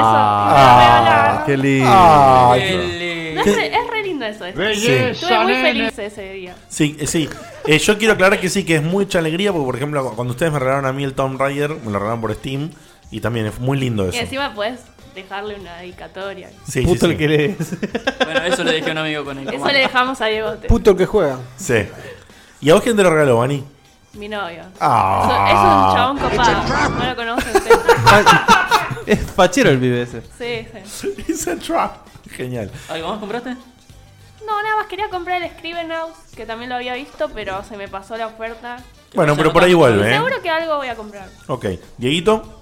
Ah, lindo eso? qué lindo. Ah, No es, re, es re lindo eso. es- Belleza, Estuve muy feliz ese día. Sí, eh, sí. Eh, yo quiero aclarar que sí, que es mucha alegría, porque por ejemplo, cuando ustedes me regalaron a mí el Tomb Raider, me lo regalaron por Steam, y también es muy lindo Y eso. encima puedes dejarle una dedicatoria. Sí, Puto sí, el sí. que lees. Bueno, eso le dije a un amigo con el Eso le dejamos a Diegote. Puto el que juega. Sí. ¿Y a vos quién te lo regaló, Vani? Mi novio. Ah. Es, un chabón copado. No lo conocen. Es fachero el pibe ese. Sí, sí. It's a trap. Genial. ¿Algo más compraste? No, nada más quería comprar el Scrivenhouse, que también lo había visto, pero se me pasó la oferta. Bueno, pero por ahí vuelve, ¿eh? Seguro que algo voy a comprar. Ok. Dieguito.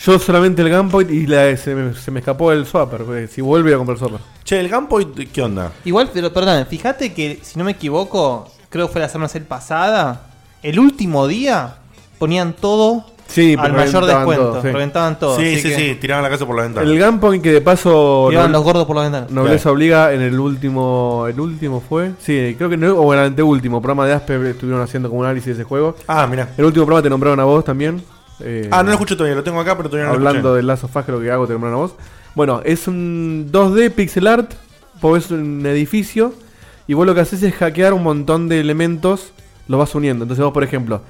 Yo solamente el Gunpoint y la- se, me, se me escapó el Swapper. porque Si vuelve a comprar el Swapper. Che, el Gunpoint, ¿qué onda? Igual, pero perdón, fíjate que si no me equivoco, creo que fue la semana pasada, el último día ponían todo Sí, al mayor descuento. todo, sí. Reventaban todo. Sí, sí, que sí, tiraban la casa por la ventana. El Gunpoint que de paso. Tiraban no- los gordos por la ventana. Nobleza obliga en el último. ¿El último fue? Sí, creo que no. O en el anteúltimo programa de Aspe estuvieron haciendo como un análisis de ese juego. Ah, mira. El último programa te nombraron a vos también. eh, Ah, no lo escucho todavía, lo tengo acá, pero todavía no lo Hablando escuché. del Us, que lo que hago te nombraron a vos. Bueno, es un 2D pixel art. Vos ves un edificio. Y vos lo que haces es hackear un montón de elementos. Los vas uniendo. Entonces vos, por ejemplo,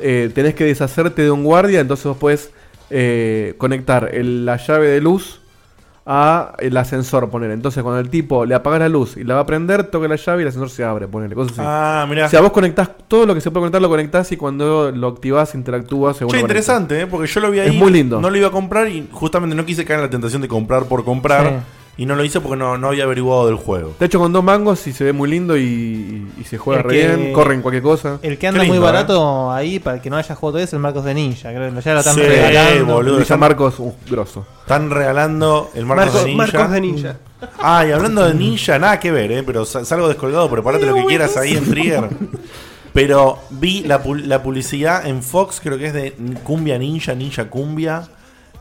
eh, tenés que deshacerte de un guardia. Entonces vos podés eh, conectar el- la llave de luz a el ascensor, poner. Entonces cuando el tipo le apaga la luz y la va a prender, toca la llave y el ascensor se abre, ponerle cosas así. Ah, mirá. O sea, vos conectás todo lo que se puede conectar, lo conectás y cuando lo activás, interactúas según Che, lo interesante, ¿eh? porque yo lo vi ahí. Es muy lindo. No lo iba a comprar y justamente no quise caer en la tentación de comprar por comprar. Y no lo hice porque no, no había averiguado del juego. De hecho, con dos mangos y se ve muy lindo y, y- y se juega El re que- bien, corren cualquier cosa. El que anda Qué muy barato ahí, para el que no haya jugado todavía, es el Marcos de Ninja. Creo que ya lo están Sí, regalando. boludo. Villa Marcos, uh, grosso. Están regalando el Marcos Marcos- de Ninja. Marcos de Ninja. Ah, y hablando de Ninja, nada que ver, ¿eh? Pero sa- salgo descolgado, preparate lo que quieras ahí en Trigger. Pero vi la, pu- la publicidad en Fox, creo que es de Cumbia Ninja, Ninja Cumbia.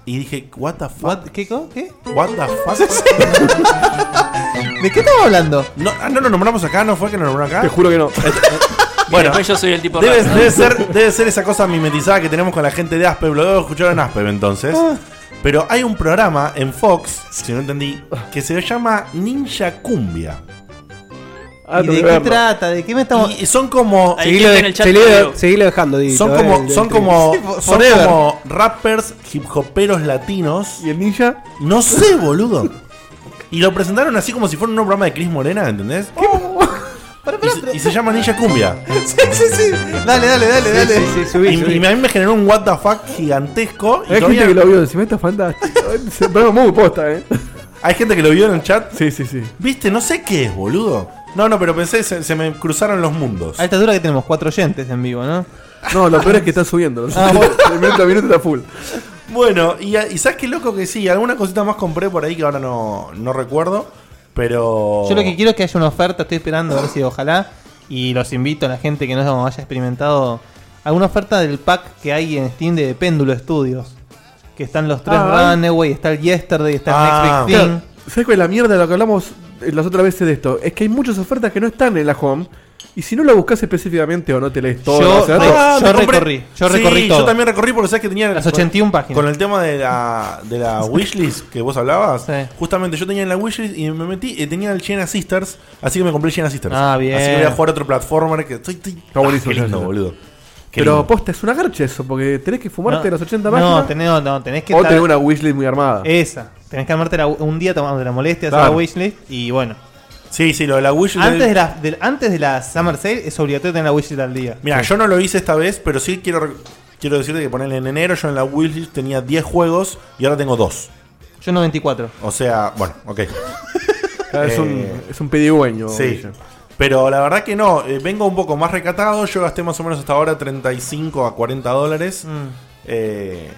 Y dije, ¿What the fuck? What? ¿Qué? co- ¿Qué? ¿What the fuck? ¿De qué estamos hablando? No, ah, no lo nombramos acá, ¿no fue que lo nombró acá? Te juro que no. Bueno, después yo soy el tipo debe, raro. debe ser, debe ser esa cosa mimetizada que tenemos con la gente de Aspev. Lo debo escuchar en Aspev entonces. Ah. Pero hay un programa en Fox, si no entendí, que se llama Ninja Cumbia. Ah, ¿Y de qué trata? ¿De qué me estamos.? Y son como. Seguilo, de- en el chat seguilo dejando, Dieguito, Son eh, como, son como, Sí, son como rappers hip hoperos latinos. ¿Y el ninja? No sé, boludo. Y lo presentaron así como si fuera un programa de Chris Morena, ¿entendés? Y, se, y se llama Ninja Cumbia. sí, sí, sí. Dale, dale, dale, dale. Sí, sí, subí, Y, subí. y a mí me generó un what the fuck gigantesco. y Hay todavía- gente que lo vio encima, está fantástico. Programa muy posta, eh. Hay gente que lo vio en el chat. Sí, sí, sí. ¿Viste? No sé qué es, boludo. No, no, pero pensé, se, se me cruzaron los mundos. A esta altura que tenemos cuatro oyentes en vivo, ¿no? No, lo peor es que está subiendo. Ah, bueno. El minuto a minuto está full. Bueno, y, y sabes qué loco que sí, alguna cosita más compré por ahí que ahora no, no recuerdo. Pero. Yo lo que quiero es que haya una oferta, estoy esperando a ver si ojalá. Y los invito a la gente que no haya experimentado alguna oferta del pack que hay en Steam de Péndulo Studios. Que están los tres Ah, Runaway, está el Yesterday, está Ah, el Next Big Thing. Claro, ¿Sabes cuál es la mierda de lo que hablamos las otras veces de esto? Es que hay muchas ofertas que no están en la home. Y si no la buscas específicamente o no te lees todo, Yo- o sea, re- Ah, yo recorrí, yo Sí, recorrí todo. Yo también recorrí porque sabes que tenía. Las con- 81 páginas. Con el tema de la, de la wishlist que vos hablabas. Sí. Justamente yo tenía en la wishlist y me metí. Y tenía el China Sisters. Así que me compré el China Sisters. Ah, bien. Así que voy a jugar otro platformer que estoy. estoy Está buenísimo, Qué lindo, boludo. Qué Pero lindo. posta, es una garcha eso, porque tenés que fumarte No, las 80 no, páginas. tenés, no, no, tenés que o estar- tener una wishlist muy armada. Esa. Tenés que armarte la- un día tomando la molestia, hacer Claro. la wishlist y bueno. Sí, sí, lo de la wishlist. Antes de, la, de- antes de la Summer Sale es obligatorio tener la wishlist al día. Mira, yo no lo hice esta vez, pero sí quiero, quiero decirte que ponerle en enero yo en la wishlist tenía 10 juegos y ahora tengo 2. Yo 94. O sea, bueno, ok. Claro, es, un, Eh, es un pedigüeño. Sí. Pero la verdad que no, eh, vengo un poco más recatado. Yo gasté más o menos hasta ahora 35 a 40 dólares. Mm. Eh,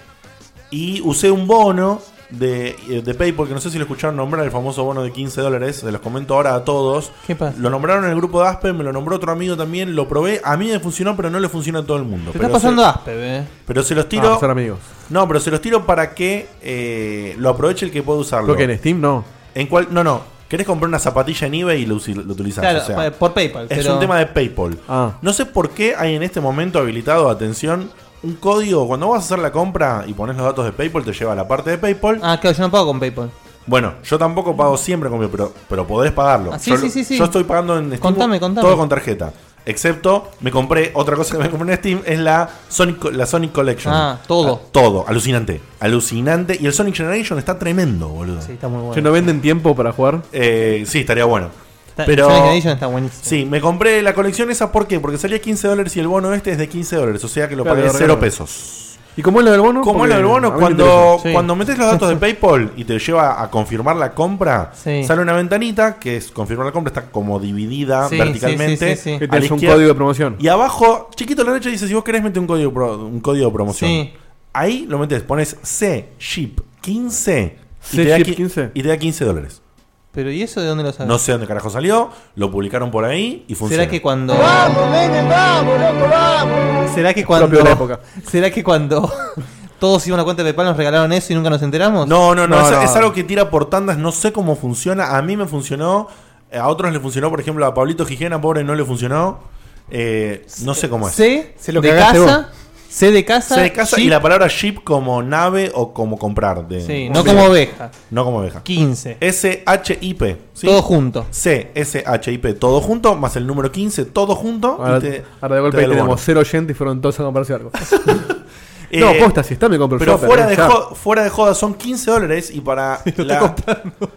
y usé un bono de, eh, de PayPal, que no sé si lo escucharon nombrar, el famoso bono de 15 dólares. Se los comento ahora a todos. ¿Qué pasa? Lo nombraron en el grupo de Aspen, me lo nombró otro amigo también. Lo probé. A mí me funcionó, pero no le funciona a todo el mundo. Te pero está pasando se- Aspe, eh. Pero se los Ah, tiro. ser amigos. no, pero se los tiro para que eh, lo aproveche el que puede usarlo. Creo que en Steam no. En cual, no, no. Querés comprar una zapatilla en eBay y lo, lo utilizás. Claro, o sea, por PayPal. es pero- un tema de PayPal. Ah. No sé por qué hay en este momento habilitado, atención, un código, cuando vas a hacer la compra y pones los datos de PayPal, te lleva a la parte de PayPal. Ah, claro, yo no pago con PayPal. Bueno, yo tampoco pago siempre con PayPal, pero, pero podés pagarlo. Ah, sí, yo, sí, sí, sí. yo estoy pagando en Steam Contame, contame. todo con tarjeta. Excepto, me compré, otra cosa que me compré en Steam es la Sonic, la Sonic Collection. Ah, todo. Ah, todo, alucinante. Alucinante. Y el Sonic Generation está tremendo, boludo. Sí, está muy bueno. ¿Que no venden tiempo para jugar? Eh, sí, estaría bueno. Está- Pero, está buenísimo. Sí, me compré la colección esa, ¿por qué? Porque salía 15 dólares y el bono este es de 15 dólares, o sea que lo Claro, pagué de 0 regalo. pesos. ¿Y cómo es lo del bono? Como Porque es lo del bono, a mí me cuando, interesa. Sí. cuando metes los datos de PayPal y te lleva a confirmar la compra, Sí. sale una ventanita que es confirmar la compra, está como dividida Sí, verticalmente. sí, sí, sí, sí. Que tienes un código de promoción. Y abajo, chiquito a la derecha, dice: si vos querés, mete un código, pro- un código de promoción. Sí. Ahí lo metes, pones C Ship 15 y, te da qui- 15. y te da 15 dólares. Pero ¿y eso de dónde lo sabes? No sé dónde carajo salió, lo publicaron por ahí y funciona. ¿Será que cuando ¡Vamos, nene, vamos, loco, vamos! ¿Será que cuando Propio de la época. ¿Será que cuando todos iban a cuenta de PayPal nos regalaron eso y nunca nos enteramos? No, no, no, No, es, no. es algo que tira por tandas, no sé cómo funciona. A mí me funcionó, a otros le funcionó, por ejemplo, a Pablito Gijena, pobre, no le funcionó. Eh, no sé cómo es. Se lo de casa, C de casa, C de casa y la palabra ship como nave o como comprar. De, Sí, no como oveja. No como oveja. 15. S-H-I-P. ¿sí? Todo junto. C, S-H-I-P, todo junto, más el número 15, todo junto. y Ahora, te- ahora de golpe tenemos bono. cero oyentes y fueron todos a comprarse algo. Eh, no, posta, si está me compro el Pero shopper, fuera, eh, de ya. jo- fuera de joda son 15 dólares y para. la-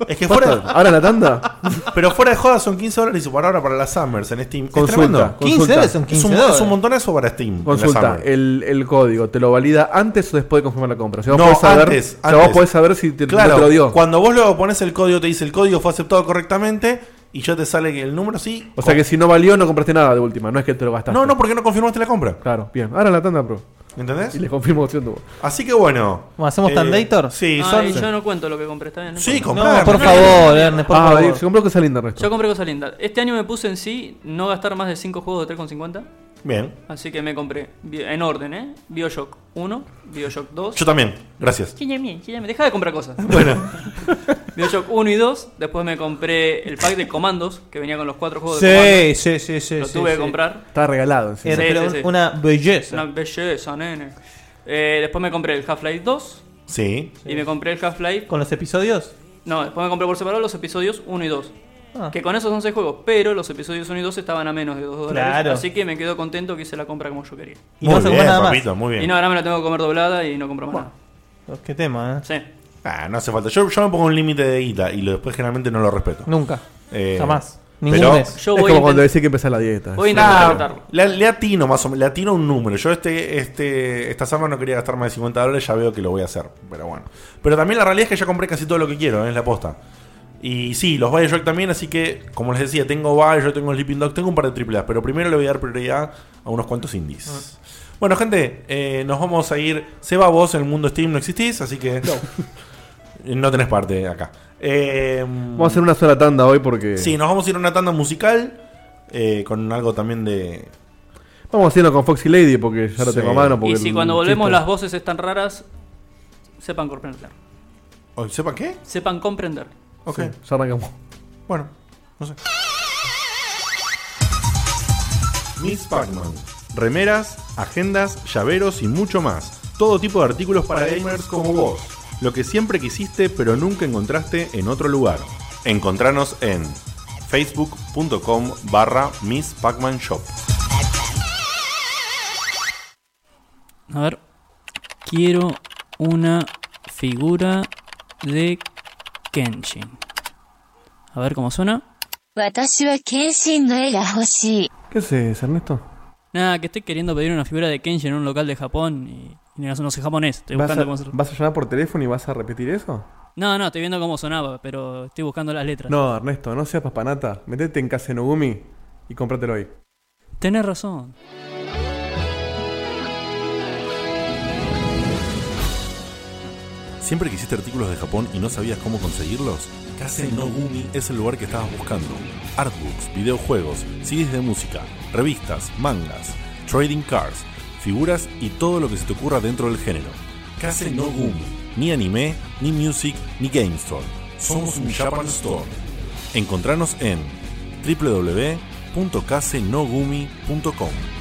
Es que fuera. Ahora la tanda. Pero fuera de joda son 15 dólares y por ahora para las Summers en Steam. Es Consulta, tremendo. 15 consulta. dólares son Es 15 un, dólares. es un montonazo para Steam. Consulta, el, el código, ¿te lo valida antes o después de confirmar la compra? O sea, vos No, podés saber, antes, o sea, vos antes. podés saber si te, Claro, no te lo dio. cuando vos luego pones el código, te dice el código fue aceptado correctamente y ya te sale que el número sí. O sea que si no valió, no compraste nada de última, no es que te lo gastaste. No, no, porque no confirmaste la compra. Claro, bien. Ahora la tanda, pro. ¿Entendés? Y le confirmo opción tuvo. Así que bueno. ¿Hacemos eh, Tandator? Sí, Ay, son. yo no cuento lo que compré, ¿está bien? No Sí, comprar. No, por favor, Ernest, por ah, favor. se compró cosa linda, Ernesto. Yo compré cosas lindas. Este año me puse en sí no gastar más de 5 juegos de 3,50. Bien. Así que me compré, en orden, ¿eh? Bioshock 1, Bioshock 2. Yo también. Gracias. Chíñame, chíñame, deja de comprar cosas. Bueno. Bioshock 1 y 2. Después me compré el pack de comandos que venía con los 4 juegos de Sí, sí, sí, sí. Lo sí, tuve que sí. comprar. Está regalado. Sí, pero sí, sí. una belleza. Una belleza, nene. Eh, después me compré el Half-Life 2. Sí. Y me compré el Half-Life. ¿Con los episodios? No, después me compré por separado los episodios 1 y 2. Ah. Que con esos son 6 juegos, pero los episodios 1 y 2 estaban a menos de 2 dólares. Claro. Así que me quedo contento que hice la compra como yo quería. Y no muy se bien, nada más. papito, muy bien. Y no, ahora me la tengo que comer doblada y no compro más nada. Qué tema, ¿eh? Sí. Ah, no hace falta. Yo, yo me pongo un límite de guita y lo, después generalmente no lo respeto. Nunca. Eh, Jamás. Ningún pero- mes. Yo es voy como cuando decís que empezar la dieta. Voy a intentar Nah, respetarlo. le, le atino más o menos, le atino un número. Yo este, este, esta semana no quería gastar más de 50 dólares, ya veo que lo voy a hacer. Pero bueno. Pero también la realidad es que ya compré casi todo lo que quiero, ¿eh? es la posta. Y sí, los Bioshock también, así que, como les decía, tengo Bioshock, tengo Sleeping Dog, tengo un par de AAA, pero primero le voy a dar prioridad a unos cuantos indies. Bueno, gente, eh, nos vamos a ir. Seba, vos en el mundo Steam no existís, así que no, tenés parte acá. Eh, Vamos a hacer una sola tanda hoy porque. Sí, nos vamos a ir a una tanda musical eh, con algo también de, Vamos haciendo con Foxy Lady porque ya lo Sí. tengo a mano. Porque Y si cuando volvemos chiste- las voces están raras, sepan comprender. Oh, ¿Sepa qué? Sepan comprender. Ok. Sí, ya arrancamos. Bueno, no sé. Miss Pac-Man. Remeras, agendas, llaveros y mucho más. Todo tipo de artículos para gamers como vos. Lo que siempre quisiste pero nunca encontraste en otro lugar. Encontranos en facebook.com barra Miss Pac-Man Shop. A ver. Quiero una figura de Kenshin. A ver cómo suena. ¿Qué haces, Ernesto? Nada, que estoy queriendo pedir una figura de Kenshin en un local de Japón y, y no, sé japonés. Estoy ¿Vas, buscando a, cómo ¿Vas a llamar por teléfono y vas a repetir eso? No, no, estoy viendo cómo sonaba, pero estoy buscando las letras. No, Ernesto, no seas papanata. Metete en Casenogumi y cómpratelo hoy. Tenés razón. ¿Siempre quisiste artículos de Japón y no sabías cómo conseguirlos? Kase no Gumi es el lugar que estabas buscando. Artbooks, videojuegos, CDs de música, revistas, mangas, trading cards, figuras y todo lo que se te ocurra dentro del género. Kase no Gumi. Ni anime, ni music, ni game store. Somos un Japan Store. Encontranos en www.kasenogumi.com.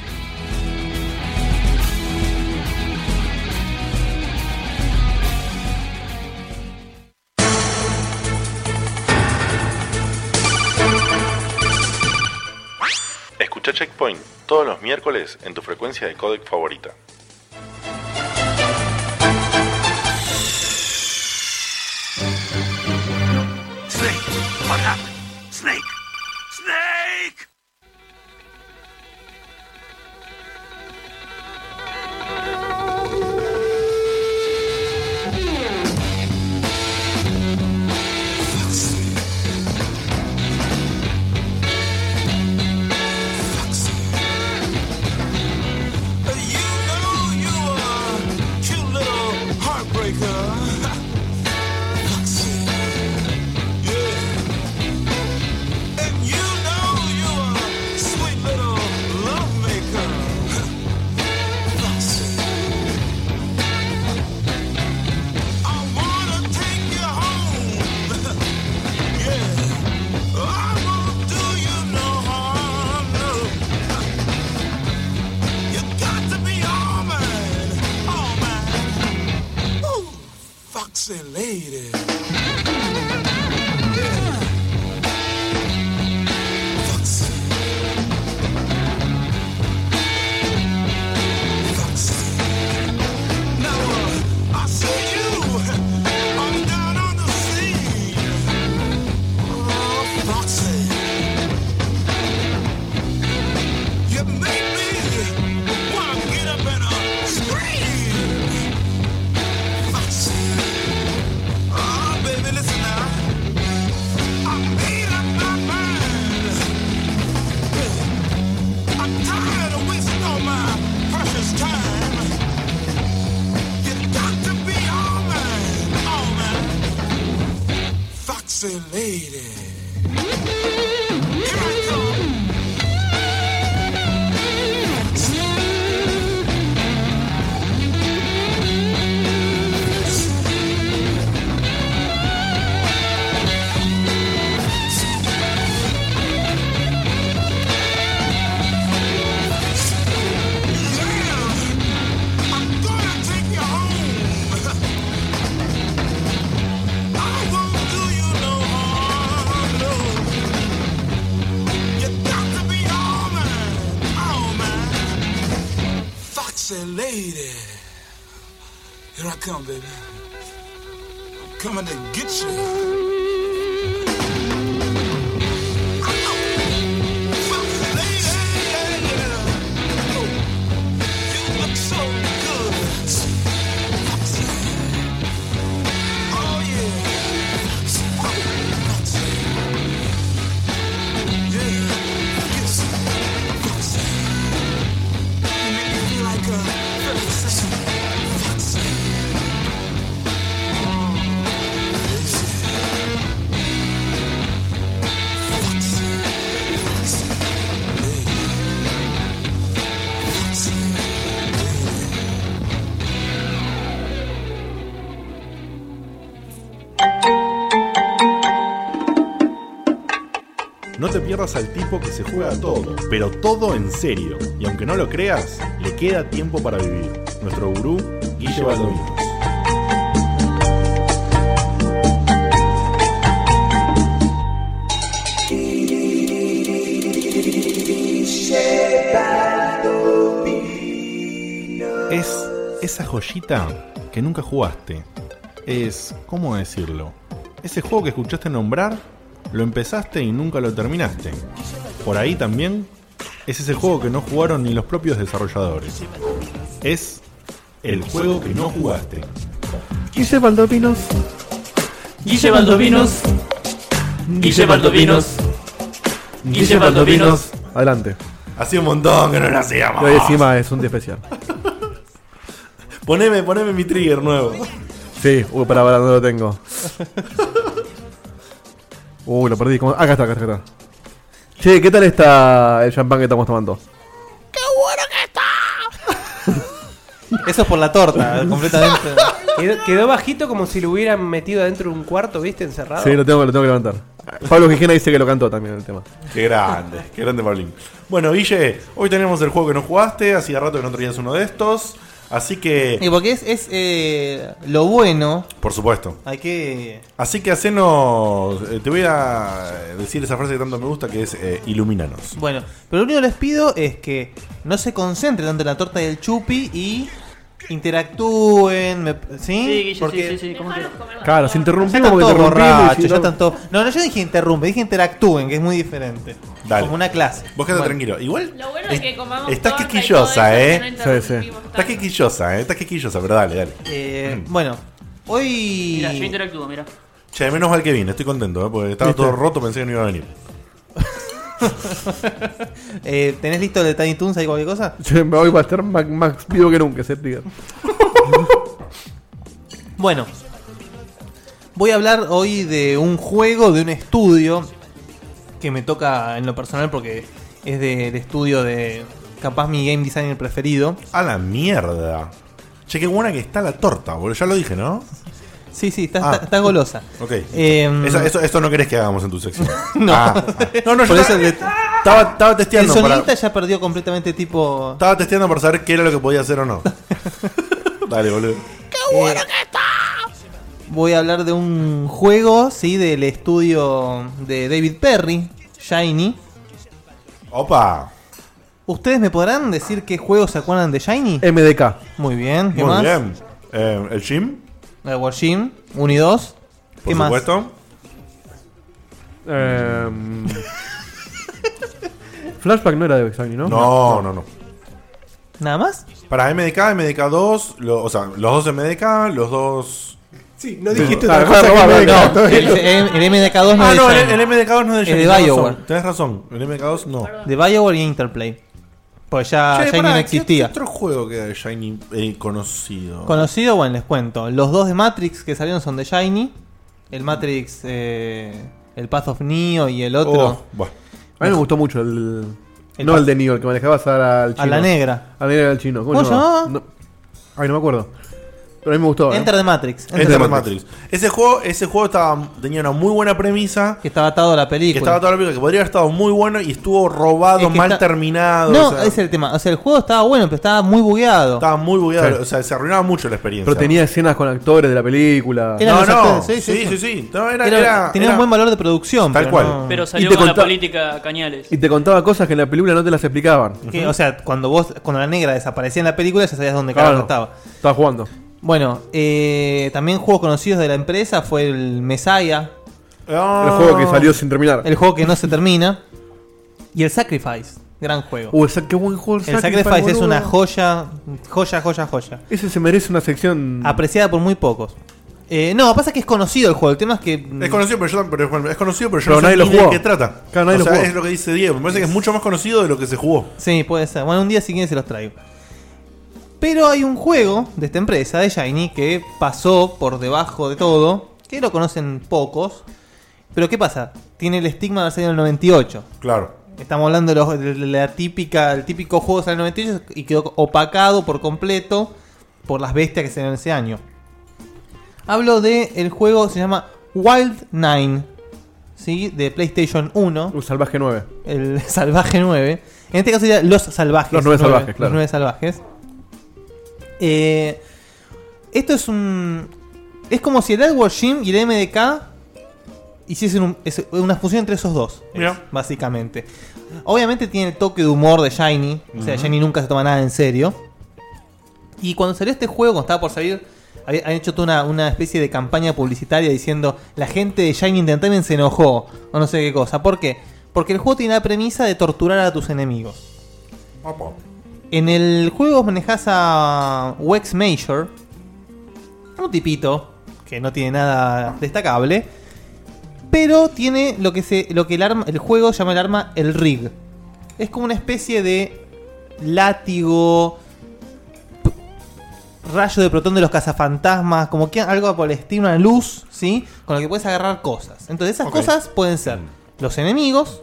Escucha Checkpoint todos los miércoles en tu frecuencia de codec favorita. Foxy lady. Al tipo que se juega todo, pero todo en serio. Y aunque no lo creas, le queda tiempo para vivir. Nuestro gurú, Guille Baldovinos. Es esa joyita que nunca jugaste. Es, ¿cómo decirlo? Ese juego que escuchaste nombrar, lo empezaste y nunca lo terminaste. Por ahí también es ese juego que no jugaron ni los propios desarrolladores. Es el juego que no jugaste. Guille Baldovinos. Guille Baldovinos. Guille Baldovinos. Guille Baldovinos. Adelante. Hacía un montón que no lo hacíamos. Y hoy encima es un día especial. Poneme, poneme mi trigger nuevo. Sí, uy, para, para, no lo tengo. Uy, lo perdí. ¿Cómo? Acá está, acá está, acá está. Che, ¿qué tal está el champán que estamos tomando? Eso es por la torta, completamente. Quedó, quedó bajito como si lo hubieran metido adentro de un cuarto, ¿viste? Encerrado. Sí, lo tengo, lo tengo que levantar. Pablo Gijena dice que lo cantó también el tema. Qué grande, qué grande Pablín. Bueno, Guille, hoy tenemos el juego que no jugaste, hacía rato que no traías uno de estos. Así que. Y porque es, es eh, lo bueno. Por supuesto. Hay que. Así que hacenos. eh, te voy a decir esa frase que tanto me gusta que es eh, ilumínanos. Bueno, pero lo único que les pido es que no se concentren tanto en la torta del chupi y interactúen, me- ¿sí? Sí, Guille, Porque sí, sí, sí. Claro, si ya interrumpimos están porque todos interrumpimos. y borrachos, si ya no- están todos- No, no, yo dije interrumpe, dije interactúen, que es muy diferente. Dale. Como una clase. Vos quedate Bueno. tranquilo. Igual. Lo bueno es que comamos Estás torta y quisquillosa, todo eso, eh. que no interrumpimos Estás quisquillosa, eh. Estás quisquillosa, pero dale, dale. Eh, bueno, hoy. Mira, yo interactúo, mira. Che, menos mal que vine, estoy contento, eh, porque estaba ¿Viste? todo roto, pensé que no iba a venir. Eh, ¿Tenés listo el de Tiny Toons ahí cualquier cosa? Me voy a estar más, más vivo que nunca, se diga. Bueno, voy a hablar hoy de un juego, de un estudio que me toca en lo personal porque es del estudio de capaz mi game designer preferido. A la mierda. Che, qué buena que está la torta, boludo. Ya lo dije, ¿no? Sí, sí, está, Ah. está- está golosa. Ok. Em, Eso, eso, eso no querés que hagamos en tu sección. No. Ah, ah. No, no, yo Por eso estaba, le- estaba, estaba El testeando sonidista para, ya perdió completamente tipo. Estaba testeando para saber qué era lo que podía hacer o no. Dale, boludo. Eh, Voy a hablar de un juego, sí, del estudio de David Perry, Shiny. Opa. ¿Ustedes me podrán decir qué juegos se acuerdan de Shiny? MDK. Muy bien, ¿qué Muy más? bien. Eh, ¿El Jim? El War Gym, 1 y 2. Por ¿Qué más? supuesto. Em, Flashback no era de Shiny, ¿no? No, no, no. ¿Nada más? Para MDK, MDK2, lo- o sea, los dos MDK, los dos. Sí, no dijiste otra otra cosa que MDK, No, el, el- el MDK2 no Ah, es de no, Shiny. el, el MDK2 no es de Es de Shiny, tenés BioWare. razón, Tenés razón, el MDK2 no. De BioWare y Interplay. Pues ya Shiny pará, no ¿qué- existía. ¿Qué otro juego queda de Shiny eh, conocido? Conocido, bueno, les cuento. Los dos de Matrix que salieron son de Shiny. El Matrix, eh, el Path of Neo y el otro. Oh. A mí me gustó mucho el. El no pa- el de Neo, el que manejabas al chino. A la negra. A la negra del chino. ¿Cómo se llamaba? No. Ay, no me acuerdo. Pero a mí me gustó. ¿eh? Enter the Matrix. Enter the Matrix. Ese juego, ese juego estaba, tenía una muy buena premisa. Que estaba atado a la Que película. estaba toda la película, que podría haber estado muy bueno y estuvo robado, Es que mal está- terminado. No, o sea, ese es el tema. O sea, el juego estaba bueno, pero estaba muy bugueado. Estaba muy bugueado, o sea, se arruinaba mucho la experiencia. Pero tenía escenas con actores de la película. Eran no, no, actores, sí, sí, sí. No, era, Era- era- tenía era- un buen valor de producción. Tal pero cual. no- Pero salió con la política Cañales. Y te contaba cosas que en la película no te las explicaban. que, o sea, cuando vos, cuando la negra desaparecía en la película, ya sabías dónde Claro. carajo estaba. Estaba jugando. Bueno, eh, también juegos conocidos de la empresa fue el Messiah, Ah. El juego que salió sin terminar. el juego que no se termina, y el Sacrifice, gran juego. Uh, qué buen juego el Sacrifice, es boludo. una joya, joya, joya, joya. Ese se merece una sección. Apreciada por muy pocos. Eh, no, pasa que es conocido el juego. El tema es que. Es conocido, pero yo, pero, bueno, es conocido, pero yo Pero no sé nadie lo ni de jugó. qué trata. Claro, nadie o lo sea, jugó. es lo que dice Diego. Me parece que es mucho más conocido de lo que se jugó. Sí, puede ser. Bueno, un día si quieren se los traigo. Pero hay un juego de esta empresa, de Shiny, que pasó por debajo de todo, que lo conocen pocos. Pero ¿qué pasa? Tiene el estigma de haber salido en el 98. Claro. Estamos hablando de, los- de la típica, el típico juego salió en el 98 y quedó opacado por completo por las bestias que salieron ese año. Hablo de el juego se llama Wild Nine, ¿sí? de PlayStation 1. Un salvaje 9. El Salvaje 9. En este caso sería Los Salvajes. Los nueve salvajes, claro. Los nueve salvajes. Eh, esto es un. Es como si el Edward Jim y el MDK hiciesen un- es una fusión entre esos dos. es, básicamente. Obviamente tiene el toque de humor de Shiny. O sea. Shiny nunca se toma nada en serio. Y cuando salió este juego, cuando estaba por salir, han hecho toda una, una especie de campaña publicitaria diciendo la gente de Shiny Entertainment se enojó o no sé qué cosa. ¿Por qué? Porque el juego tiene la premisa de torturar a tus enemigos. Opa. En el juego manejas a Wex Major, un tipito que no tiene nada destacable, pero tiene lo que se, lo que el arma, el juego llama el arma el rig. Es como una especie de látigo, rayo de protón de los cazafantasmas, como que algo por el estilo, una luz, ¿sí? Con lo que puedes agarrar cosas. Entonces esas cosas pueden ser los enemigos,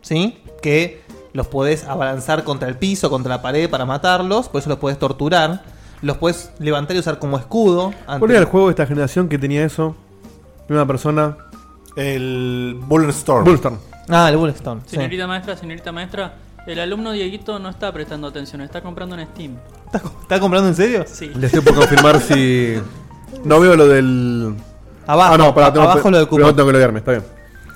¿sí? Que los puedes abalanzar contra el piso, contra la pared para matarlos, por eso los puedes torturar. Los puedes levantar y usar como escudo. ¿Cuál era el juego de esta generación que tenía eso? Una persona. El Bulletstorm. Bulletstorm. Ah, el Bulletstorm. sí. Señorita maestra, señorita maestra, El alumno Dieguito no está prestando atención, está comprando en Steam. ¿Estás comprando en serio? Sí. Le estoy por confirmar si. No veo lo del. Abajo, ah, no, tengo abajo lo del cupón. primero tengo que loguearme, está bien.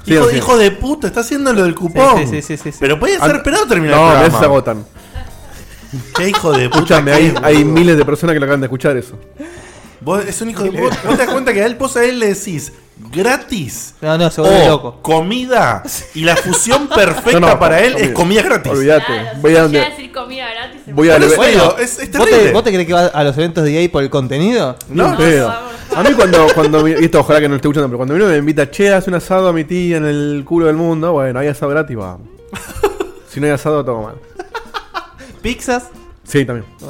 Hijo, Sigan, sigan. hijo de puta, está haciendo lo del cupón. Sí, sí, sí, sí, sí. Pero puede ser Ah, esperado terminar No, el a programa. veces se agotan. Qué hijo de puta. Escúchame, que hay, miles de personas que lo acaban de escuchar eso. Vos, es un hijo de puta. ¿Vos te das cuenta que a él, vos a él le decís gratis? No, no, se vuelve loco. comida. Y la fusión perfecta No, no, para él es comida gratis. Olvídate. Claro, voy si a a decir comida gratis. Voy a Por eso Bueno, es, es ¿Vos te, vos te crees que vas a los eventos de EA por el contenido? No, No. A mí cuando, cuando mi- y esto ojalá que no esté escuchando, pero cuando uno me invita, che, hace un asado a mi tía en el culo del mundo, bueno, hay asado gratis, vamos. si no hay asado, todo mal. ¿Pizzas? Sí, también. No,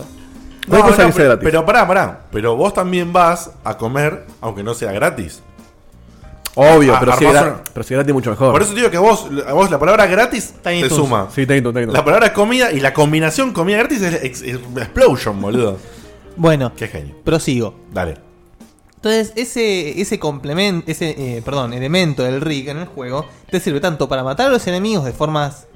No, hay cosa no, que sea pero, gratis. pero pará, pará. Pero vos también vas a comer, aunque no sea gratis. Obvio, Ah, pero, si es armás gra- una- pero si es gratis mucho mejor. Por eso te digo que vos, a vos la palabra gratis Tiny te Toons. suma. Sí, tengo, tengo. La palabra comida y la combinación comida gratis es, ex- es explosion, boludo. Bueno, Qué genio. prosigo. Dale. Entonces, ese, ese complemento, ese, eh, perdón, elemento del rig en el juego te sirve tanto para matar a los enemigos de formas.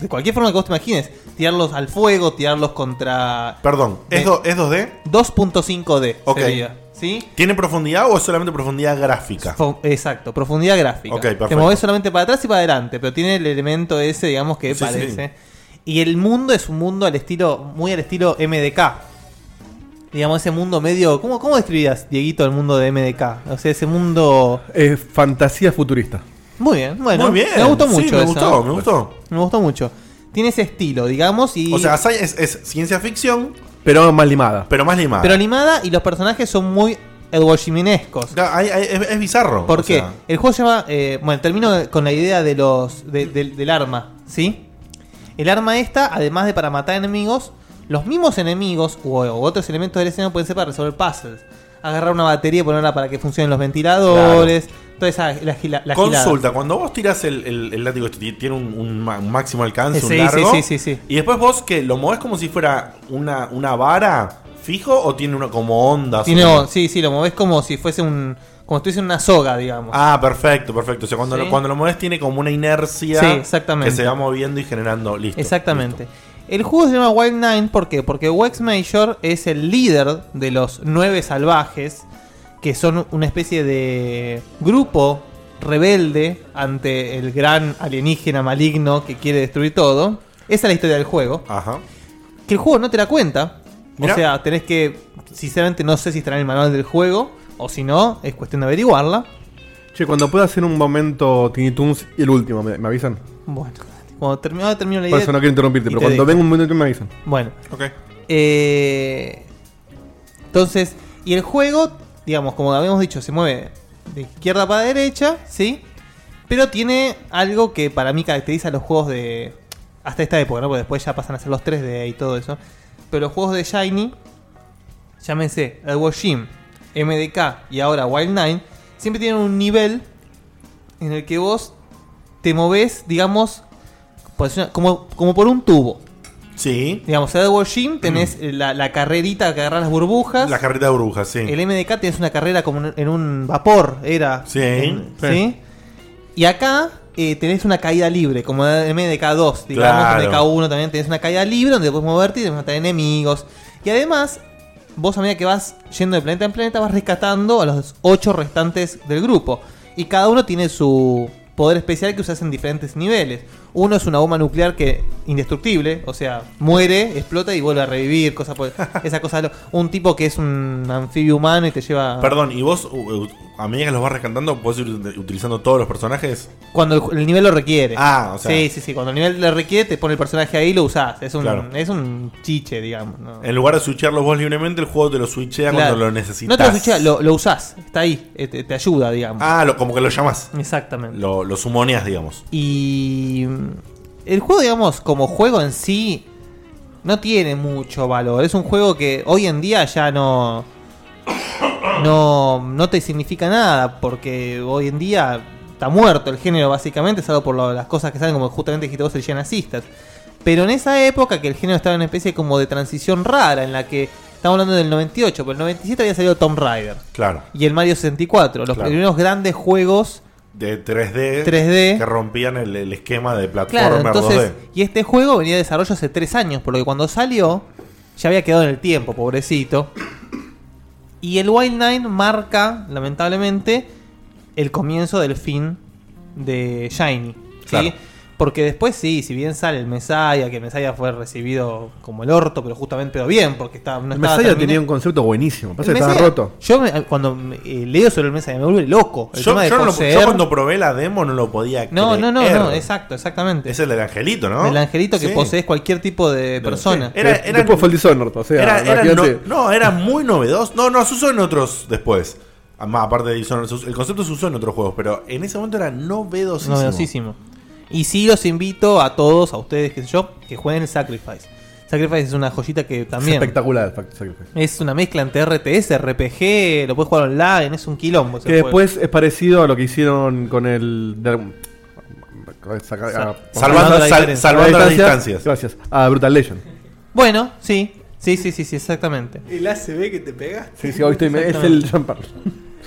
de cualquier forma que vos te imagines. Tirarlos al fuego, tirarlos contra. Perdón, ¿es, Eh, do- ¿es 2D? 2.5D Ok. sería. ¿Sí? ¿Tiene profundidad o es solamente profundidad gráfica? Fo- Exacto, profundidad gráfica. Ok, Te perfecto. movés solamente para atrás y para adelante, pero tiene el elemento ese, digamos, que Sí, parece. Y el mundo es un mundo al estilo, muy al estilo MDK. Digamos, ese mundo medio. ¿Cómo, cómo describías, Dieguito, el mundo de MDK? O sea, ese mundo. Es fantasía futurista. Muy bien, bueno. Muy bien, Me gustó sí, mucho me eso. gustó, me gustó. Me gustó mucho. Tiene ese estilo, digamos, y. O sea, es, es ciencia ficción, Pero más limada. pero más limada. pero animada y los personajes son muy Edward hay- es, es bizarro. ¿Por qué? sea, El juego se llama. eh, bueno, termino con la idea de los. de- del- del arma, ¿sí? El arma esta, además de para matar enemigos, los mismos enemigos u, u otros elementos del escenario pueden ser para resolver puzzles. Agarrar una batería y ponerla para que funcionen los ventiladores. Toda esa la, la Consulta, gilada. cuando vos tirás el, el, el látigo, ti- tiene un, un un máximo alcance, Sí, un sí, largo. sí, sí, sí. Y después vos que lo movés como si fuera una, una vara fijo o tiene una como ondas. Tiene- o como- sí, sí, lo movés como si fuese un. como si estuviese en una soga, digamos. Ah, perfecto, perfecto. O sea, cuando, Sí. lo, cuando lo mueves tiene como una inercia Sí, exactamente. que se va moviendo y generando. Listo. Exactamente. El juego se llama Wild Nine ¿por qué? Porque Wex Major es el líder de los nueve salvajes, que son una especie de grupo rebelde ante el gran alienígena maligno que quiere destruir todo. Esa es la historia del juego. Ajá. Que el juego no te da cuenta. Mirá. O sea, tenés que. Sinceramente, no sé si estará en el manual del juego. O si no, es cuestión de averiguarla. Che, cuando pueda hacer un momento Tiny Toons y el último, ¿me, me avisan? Bueno, cuando termino, termino la Por idea. eso no quiero interrumpirte, pero cuando venga un momento me avisan. Bueno. Ok. Eh, entonces, y el juego, digamos, como habíamos dicho, se mueve de izquierda para derecha, ¿sí? Pero tiene algo que para mí caracteriza a los juegos de... Hasta esta época, ¿no? Porque después ya pasan a ser los 3D y todo eso. Pero los juegos de Shiny, llámense Edward Jim, MDK y ahora Wild Nine, siempre tienen un nivel en el que vos te movés, digamos, como, como por un tubo. Sí. Digamos, en Edward Jim tenés eh, la, la carrerita que agarra las burbujas. La carreta de brujas, sí. El MDK tenés una carrera como en- un vapor, era. Sí, En- sí. ¿sí? Y acá eh, tenés una caída libre, como en MDK2, digamos, Claro. MDK1 también tenés una caída libre donde puedes moverte y matar enemigos. Y además, vos a medida que vas yendo de planeta en planeta, vas rescatando a los ocho restantes del grupo. Y cada uno tiene su poder especial que usas en diferentes niveles. Uno es una bomba nuclear que indestructible, o sea, muere, explota y vuelve a revivir, cosa por- esa cosa. lo- Un tipo que es un anfibio humano y te lleva. Perdón, ¿y vos, a medida que los vas rescatando, podés ir ut- utilizando todos los personajes? Cuando el, el nivel lo requiere. Ah, o sea- Sí, sí, sí. Cuando el nivel lo requiere, te pone el personaje ahí y lo usás. Es un, Claro. es un chiche, digamos. ¿no? En lugar de switcharlos vos libremente, el juego te lo switchea Claro. cuando lo necesitas. No te lo switchea, lo, lo usás. Está ahí. eh, Te, te ayuda, digamos. Ah, lo- como que lo llamas. Exactamente. Lo, lo sumoneas, digamos. Y el juego, digamos, como juego en sí, no tiene mucho valor. Es un juego que hoy en día ya no. No, no te significa nada, porque hoy en día está muerto el género, básicamente, salvo por lo- las cosas que salen, como justamente dijiste vos, el Gen Assistant. Pero en esa época que el género estaba en una especie como de transición rara, en la que estamos hablando del 98, pero el 97 había salido Tomb Raider Claro. y el Mario 64, los Claro. primeros grandes juegos de 3D, 3D. que rompían el, el esquema de Claro, plataforma entonces, 2D. y este juego venía de desarrollo hace tres años, por lo que cuando salió ya había quedado en el tiempo, pobrecito. Y el Wild Nine marca, lamentablemente, el comienzo del fin de Shiny. ¿sí? Claro. Porque después sí, si bien sale el Messiah, que el Messiah fue recibido como el orto, pero justamente pero bien, porque estaba, no El estaba Messiah termina- tenía un concepto buenísimo. Pasa que estaba roto. Yo me- cuando me- eh, leo sobre el Messiah me vuelve loco. El Yo, tema de yo no lo- poseer- yo cuando probé la demo no lo podía No, no, no, creer. no, exacto, exactamente. Es el del angelito, ¿no? El angelito que Sí. posees cualquier tipo de persona. Sí. Era- Eh, era- Después fue el Dishonored, o sea, Era- era imagínate. no, no, era muy novedoso. No, no, se usó en otros después. Además, aparte de Dishonored, el concepto se usó en otros juegos, pero en ese momento era novedosísimo. Novedosísimo. Y sí los invito a todos, a ustedes, qué sé yo, que jueguen el Sacrifice. Sacrifice es una joyita que también... Es espectacular Sacrifice. Es una mezcla entre RTS, RPG, lo puedes jugar online, es un quilombo. Que juego. después es parecido a lo que hicieron con el. de- saca- Sa- salvando la sal- diferencia. salvando las distancias. distancias. Gracias. A Brutal Legend. Bueno, sí, sí, sí, sí, sí, exactamente. ¿El ACB que te pega? Sí, sí, hoy estoy. Es el champán.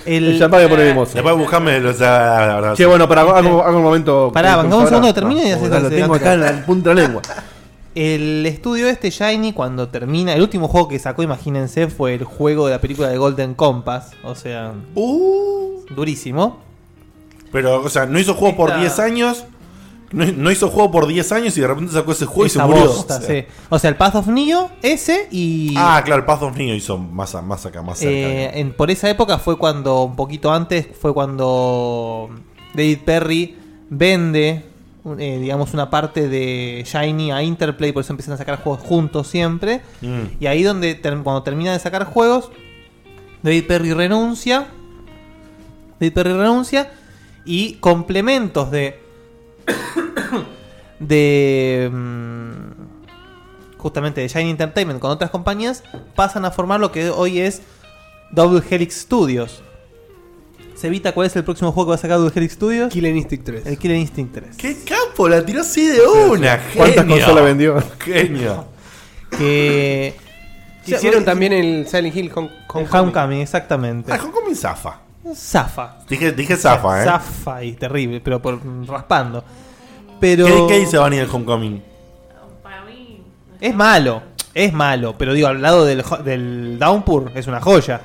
El, El champán que pone mimoso. Después buscame los. ah, Che, bueno, para hago, hago un momento. Pará, bancamos un segundo que termine y No, haces Lo el- tengo acá en la punta de la lengua. El estudio este, Shiny, cuando termina. El último juego que sacó, imagínense, fue el juego de la película de Golden Compass. O sea. durísimo. Pero, o sea, no hizo juego por Esta- 10 años. No, no hizo juego por 10 años y de repente sacó ese juego y se murió. bosta, O sea. sí. O sea, el Path of Neo, ese y. Ah, claro, el Path of Neo hizo más, a- más acá, más cerca. Eh, en- por esa época fue cuando, un poquito antes, fue cuando David Perry vende, un- eh, digamos, una parte de Shiny a Interplay, por eso empiezan a sacar juegos juntos siempre. Mm. Y ahí donde ter- cuando termina de sacar juegos, David Perry renuncia. David Perry renuncia y complementos de de mm, justamente de Shiny Entertainment con otras compañías pasan a formar lo que hoy es Double Helix Studios. ¿Se evita cuál es el próximo juego que va a sacar Double Helix Studios? Killer Instinct 3. El Killer Instinct 3. ¡Qué capo! La tiró así de una. ¿Cuántas consolas vendió? Genio. Que Hicieron también el Silent Hill el Homecoming, exactamente. Ah, Homecoming zafa. Zafa. Dije, dije zafa, ¿eh? Zafa y terrible, pero por raspando. Pero ¿Qué, ¿Qué dice Vani del Homecoming? Es malo, es malo, pero digo, al lado del, jo- del Downpour es una joya.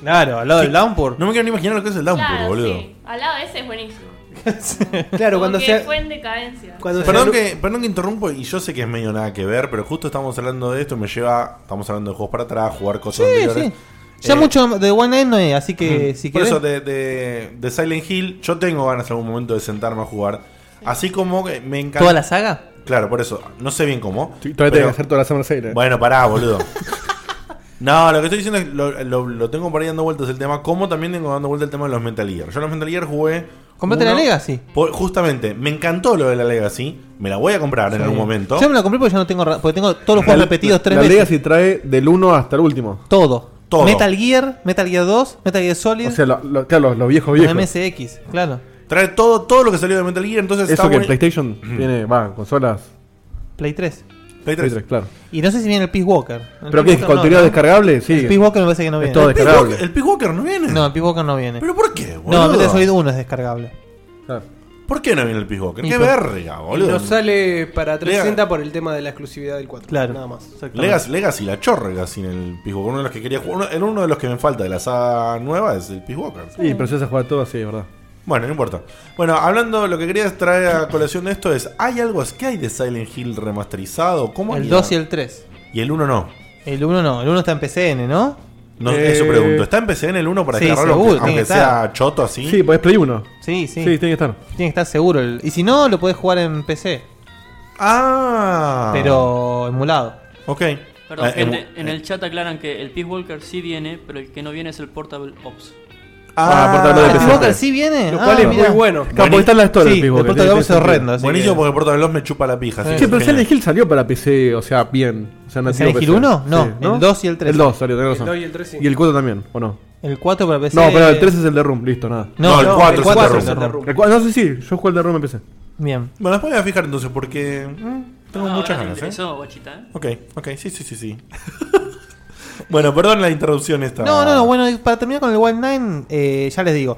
Claro, al lado del Downpour. No me quiero ni imaginar lo que es el Downpour, Claro, boludo. sí. Al lado de ese es buenísimo. Claro, cuando Porque se. fue en decadencia. Cuando Perdón que, perdón que interrumpo y yo sé que es medio nada que ver, pero justo estamos hablando de esto y me lleva, estamos hablando de juegos para atrás, jugar cosas Sí, anteriores. Ya Eh, mucho de One Night no hay, así que si Por querés. eso de, de, de Silent Hill, yo tengo ganas en algún momento de sentarme a jugar. Así como que me encanta. ¿Toda la saga? Claro, por eso. No sé bien cómo. Sí, Todavía tengo que hacer toda la eh. Bueno, pará, boludo. No, lo que estoy diciendo es lo, lo, lo tengo por ahí dando vueltas el tema, como también tengo dando vueltas el tema de los Metal Gear. Yo los Metal Gear jugué. Comprate la Legacy. por- justamente, me encantó lo de la Legacy. Me la voy a comprar en algún momento. Yo me la compré porque ya no tengo. ra- Porque tengo todos los juegos La- repetidos tres la veces. Legacy trae del 1 hasta el último. Todo. Todo. Metal Gear, Metal Gear 2, Metal Gear Solid. O sea, lo- lo- claro, los, viejos los viejos. MSX, claro. Trae todo, todo lo que salió de Metal Gear. Entonces Eso está que buen- PlayStation tiene, va, consolas. Play 3. Play 3. claro. Y no sé si viene el Peace Walker. El ¿Pero qué? Walker ¿Contenido no, ¿no? descargable? Sí. El Peace Walker me parece que no Es viene. todo El Peace descargable. ¿El Peace Walker no viene? No, el Peace Walker no viene. ¿Pero por qué, No, boludo? Metal Solid 1 es descargable. ¿Por qué no viene el Peace Walker? Y ¡Qué verga, boludo! No sale para 360 por el tema de la exclusividad del 4. Claro. Nada más. Legacy, Legacy, la chorrega sin el Peace Walker. Uno de los que quería jugar. Uno, en uno de los que me falta de la saga nueva es el Peace Walker. Sí, pero si se juega todo así, ¿verdad? Bueno, no importa. Bueno, hablando, lo que quería traer a colación de esto es: ¿hay algo? ¿Qué hay de Silent Hill remasterizado? ¿Cómo El haría? 2 y el 3. Y el 1 no. El 1 no, el 1 está en PCN, ¿no? No, Eh, eso pregunto. ¿Está en PC en el 1 para Sí, descargarlo? seguro, aunque sea estar. choto así. Sí, pues es Play 1. Sí, sí. Sí, tiene que estar. Tiene que estar seguro. el- Y si no, lo podés jugar en PC. Ah. Pero emulado. Ok. Perdón, emu- en el chat aclaran que el Peace Walker sí viene, pero el que no viene es el Portable Ops. Ah, portable de ¿El PC. Walker sí viene? Lo Ah, cual es muy bueno. Porque está en la Store Sí, el Peace el Ops tiene es horrendo. así Buenísimo que- porque el Portable Lost me chupa la pija. así Sí, que pero genial. Silent Hill salió para PC, o sea, bien. O sea, no ¿Silent tipo Hill PC. 1? No, Sí, el 2 y el 3. El 2 salió, tenés El razón. 2 y el 3 sí. Y el 4 también, ¿o no? El 4 para PC. No, pero el 3 es el de Room, listo, nada. No, el no, 4 el es 4 el es de el de Room. Room. El cua- no sé si, yo juego el de Room en PC. Bien. Bueno, después voy a fijar entonces porque mm, tengo muchas ganas. ¿eh? guachita, ¿eh? Ok, ok, sí, sí, sí, sí. bueno, perdón la interrupción esta. No, no, no, bueno, y para terminar con el Wild Nine, eh, ya les digo.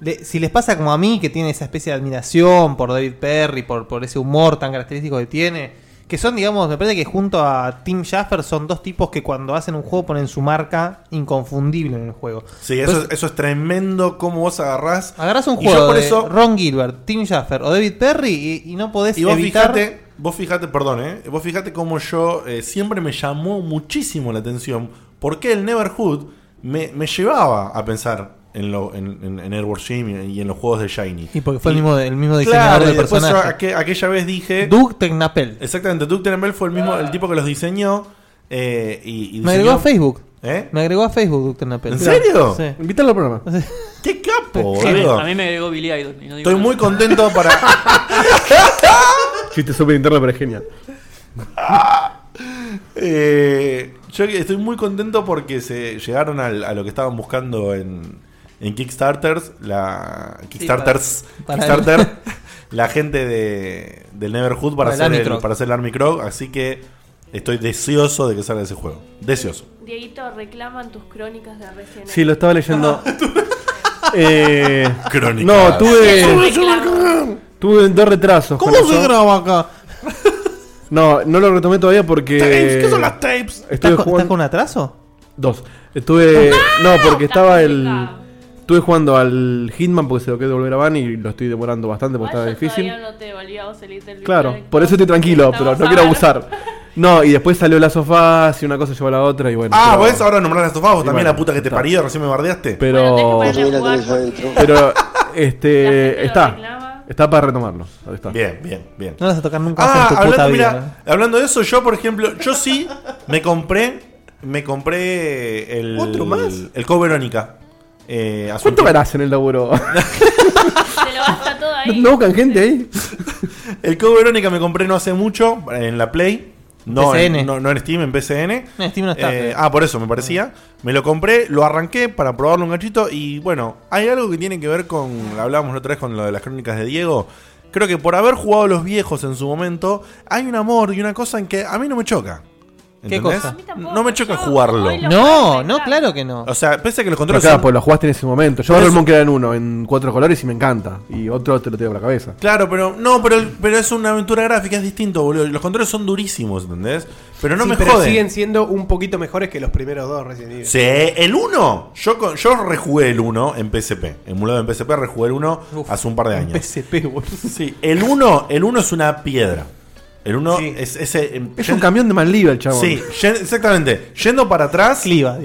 le- si les pasa como a mí, que tiene esa especie de admiración por David Perry, por, por ese humor tan característico que tiene, que son, digamos, me parece que junto a Tim Schafer son dos tipos que cuando hacen un juego ponen su marca inconfundible en el juego. Sí, eso, Pues- eso es tremendo cómo vos agarrás. Agarrás un Y yo juego por de eso- Ron Gilbert, Tim Schafer o David Perry y, y no podés Y vos evitar... fijate, vos fijate, perdón, eh, vos fijate cómo yo eh, siempre me llamó muchísimo la atención porque el Neverhood me, me llevaba a pensar en, lo, en, en, en Airward Jim y en los juegos de Shiny. Y porque fue el mismo, el mismo diseñador Claro, del después yo personaje. aqu- aquella vez dije. Doug Tecnapel. Exactamente, Doug Tecnapel fue el mismo, el tipo que los diseñó. eh, y, y Me agregó diseñó- a Facebook. ¿Eh? Me agregó a Facebook Doug Tecnapel. ¿En serio? Sí. Invítalo al programa. ¡Qué capo, A mí, boludo! a mí me agregó Billy Idol. y no digo Estoy nada. muy contento para. Chiste súper interno, pero es genial. Eh, yo estoy muy contento porque se llegaron al- a lo que estaban buscando en, en Kickstarters, la Kickstarters, para- para Kickstarter, el- la gente de, del Neverhood para, Para el hacer Army el, Croc. para hacer el Army Croc, así que estoy deseoso de que salga ese juego. Deseoso. Dieguito, reclaman tus crónicas de Resident Sí, lo estaba leyendo. eh, Crónicas. No, tuve. Tuve dos retrasos. ¿Cómo se eso. graba acá? No, no lo retomé todavía porque. Tapes, ¿qué son las tapes? Estuve ¿Estás, con- jugando. estás con un atraso? Dos. Estuve. No, porque estaba el. Estuve jugando al Hitman porque se lo quedó volver a van y lo estoy demorando bastante porque estaba difícil. Todavía no te devolví a vos el Claro, por eso estoy tranquilo, pero no quiero ver. abusar. No, y después salió la sofá, y una cosa llevó a la otra y bueno. Ah, pero- ¿ves? Ahora nombrar a estos vos Y también bueno, la puta que te está. parió, recién me bardeaste. Pero. Bueno, Pero, este. Está. Está para retomarlo. Ahí está. Bien, bien, bien. No vas a tocar nunca Ah, en tu puta hablando, vida. mira, hablando de eso, yo por ejemplo, yo sí me compré, me compré el ¿Otro más? el Co Verónica. Eh, ¿Cuánto ganás en el laburo? Se lo gasta todo ahí. ¿No buscan gente ahí? El Co Verónica me compré no hace mucho en la Play. No en, no, no en Steam, en PCN. En Steam no está, Eh, ah, por eso me parecía. Me lo compré, lo arranqué para probarlo un gachito. Y bueno, hay algo que tiene que ver con. Hablábamos la otra vez con lo de las crónicas de Diego. Creo que por haber jugado los viejos en su momento, hay un amor y una cosa en que a mí no me choca. ¿Qué ¿Entendés? cosa? No me choca jugarlo. No, no, claro que no. O sea, pese a que los controles claro, son- pues lo jugaste en ese momento. Yo Por ahora el eso- Monkey en uno, en cuatro colores y me encanta. Y otro te lo tiro por la cabeza. Claro, pero no, pero, pero es una aventura gráfica, es distinto, boludo. Los controles son durísimos, ¿entendés? Pero no Sí, me pero joden. siguen siendo un poquito mejores que los primeros dos Resident Evil. Sí, el 1. Yo, con- yo rejugué el 1 en PSP. Emulado en PSP, rejugué el 1 hace un par de años. PSP, boludo. Sí, el 1 el uno es una piedra. El 1 es ese. em, Es un camión de Manliva el chabón. Sí, yen- exactamente. Yendo para atrás. Cliva.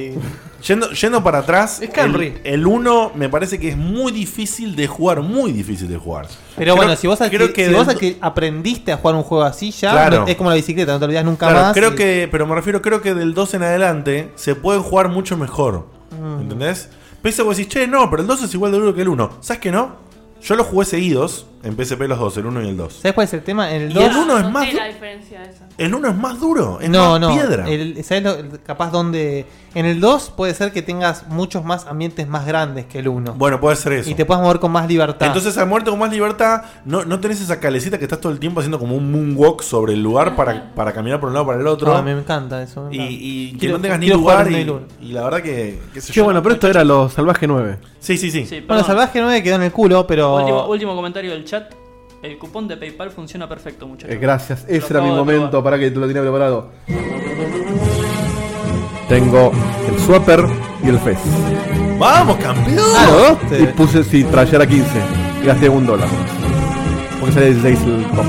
Yendo, yendo para atrás. Es Camry. El 1 me parece que es muy difícil de jugar. Muy difícil de jugar. Pero Creo- bueno, si vos, al creo que, que si vos aprendiste a jugar un juego así ya, Claro. no- es como la bicicleta, no te olvidas nunca Claro, más. creo y- que, pero me refiero, creo que del 2 en adelante se pueden jugar mucho mejor. Mm. ¿Entendés? Pese a que vos decís, che, no, pero el 2 es igual de duro que el 1. ¿Sabes que no? Yo los jugué seguidos en PSP los dos, el 1 y el 2. ¿Sabes cuál es el tema? En el Y 2. el uno es más la diferencia de eso. El 1 es más duro, es no, más no. piedra. el- ¿Sabes lo- capaz donde. En el 2 puede ser que tengas muchos más ambientes más grandes que el 1. Bueno, puede ser eso. Y te puedas mover con más libertad. Entonces, al muerte con más libertad, no, no tenés esa calecita que estás todo el tiempo haciendo como un moonwalk sobre el lugar para, para caminar por un lado para el otro. No, a mí me encanta eso. me y, encanta. y que Quiero- no tengas ni lugar. Y, lugar. y la verdad que. qué sé Qué yo. bueno, pero esto era los Salvaje 9. Sí, sí, sí. Sí, Bueno. Salvaje 9 quedó en el culo, pero. Último, último comentario del chat. El cupón de PayPal funciona perfecto, muchachos. Eh, gracias, ese era mi momento probar. para que te lo tenía preparado. Tengo el Swapper y el Fez. ¡Vamos, campeón! Claro, y puse si trayera 15 y gasté un dólar. Porque sale 16 el combo.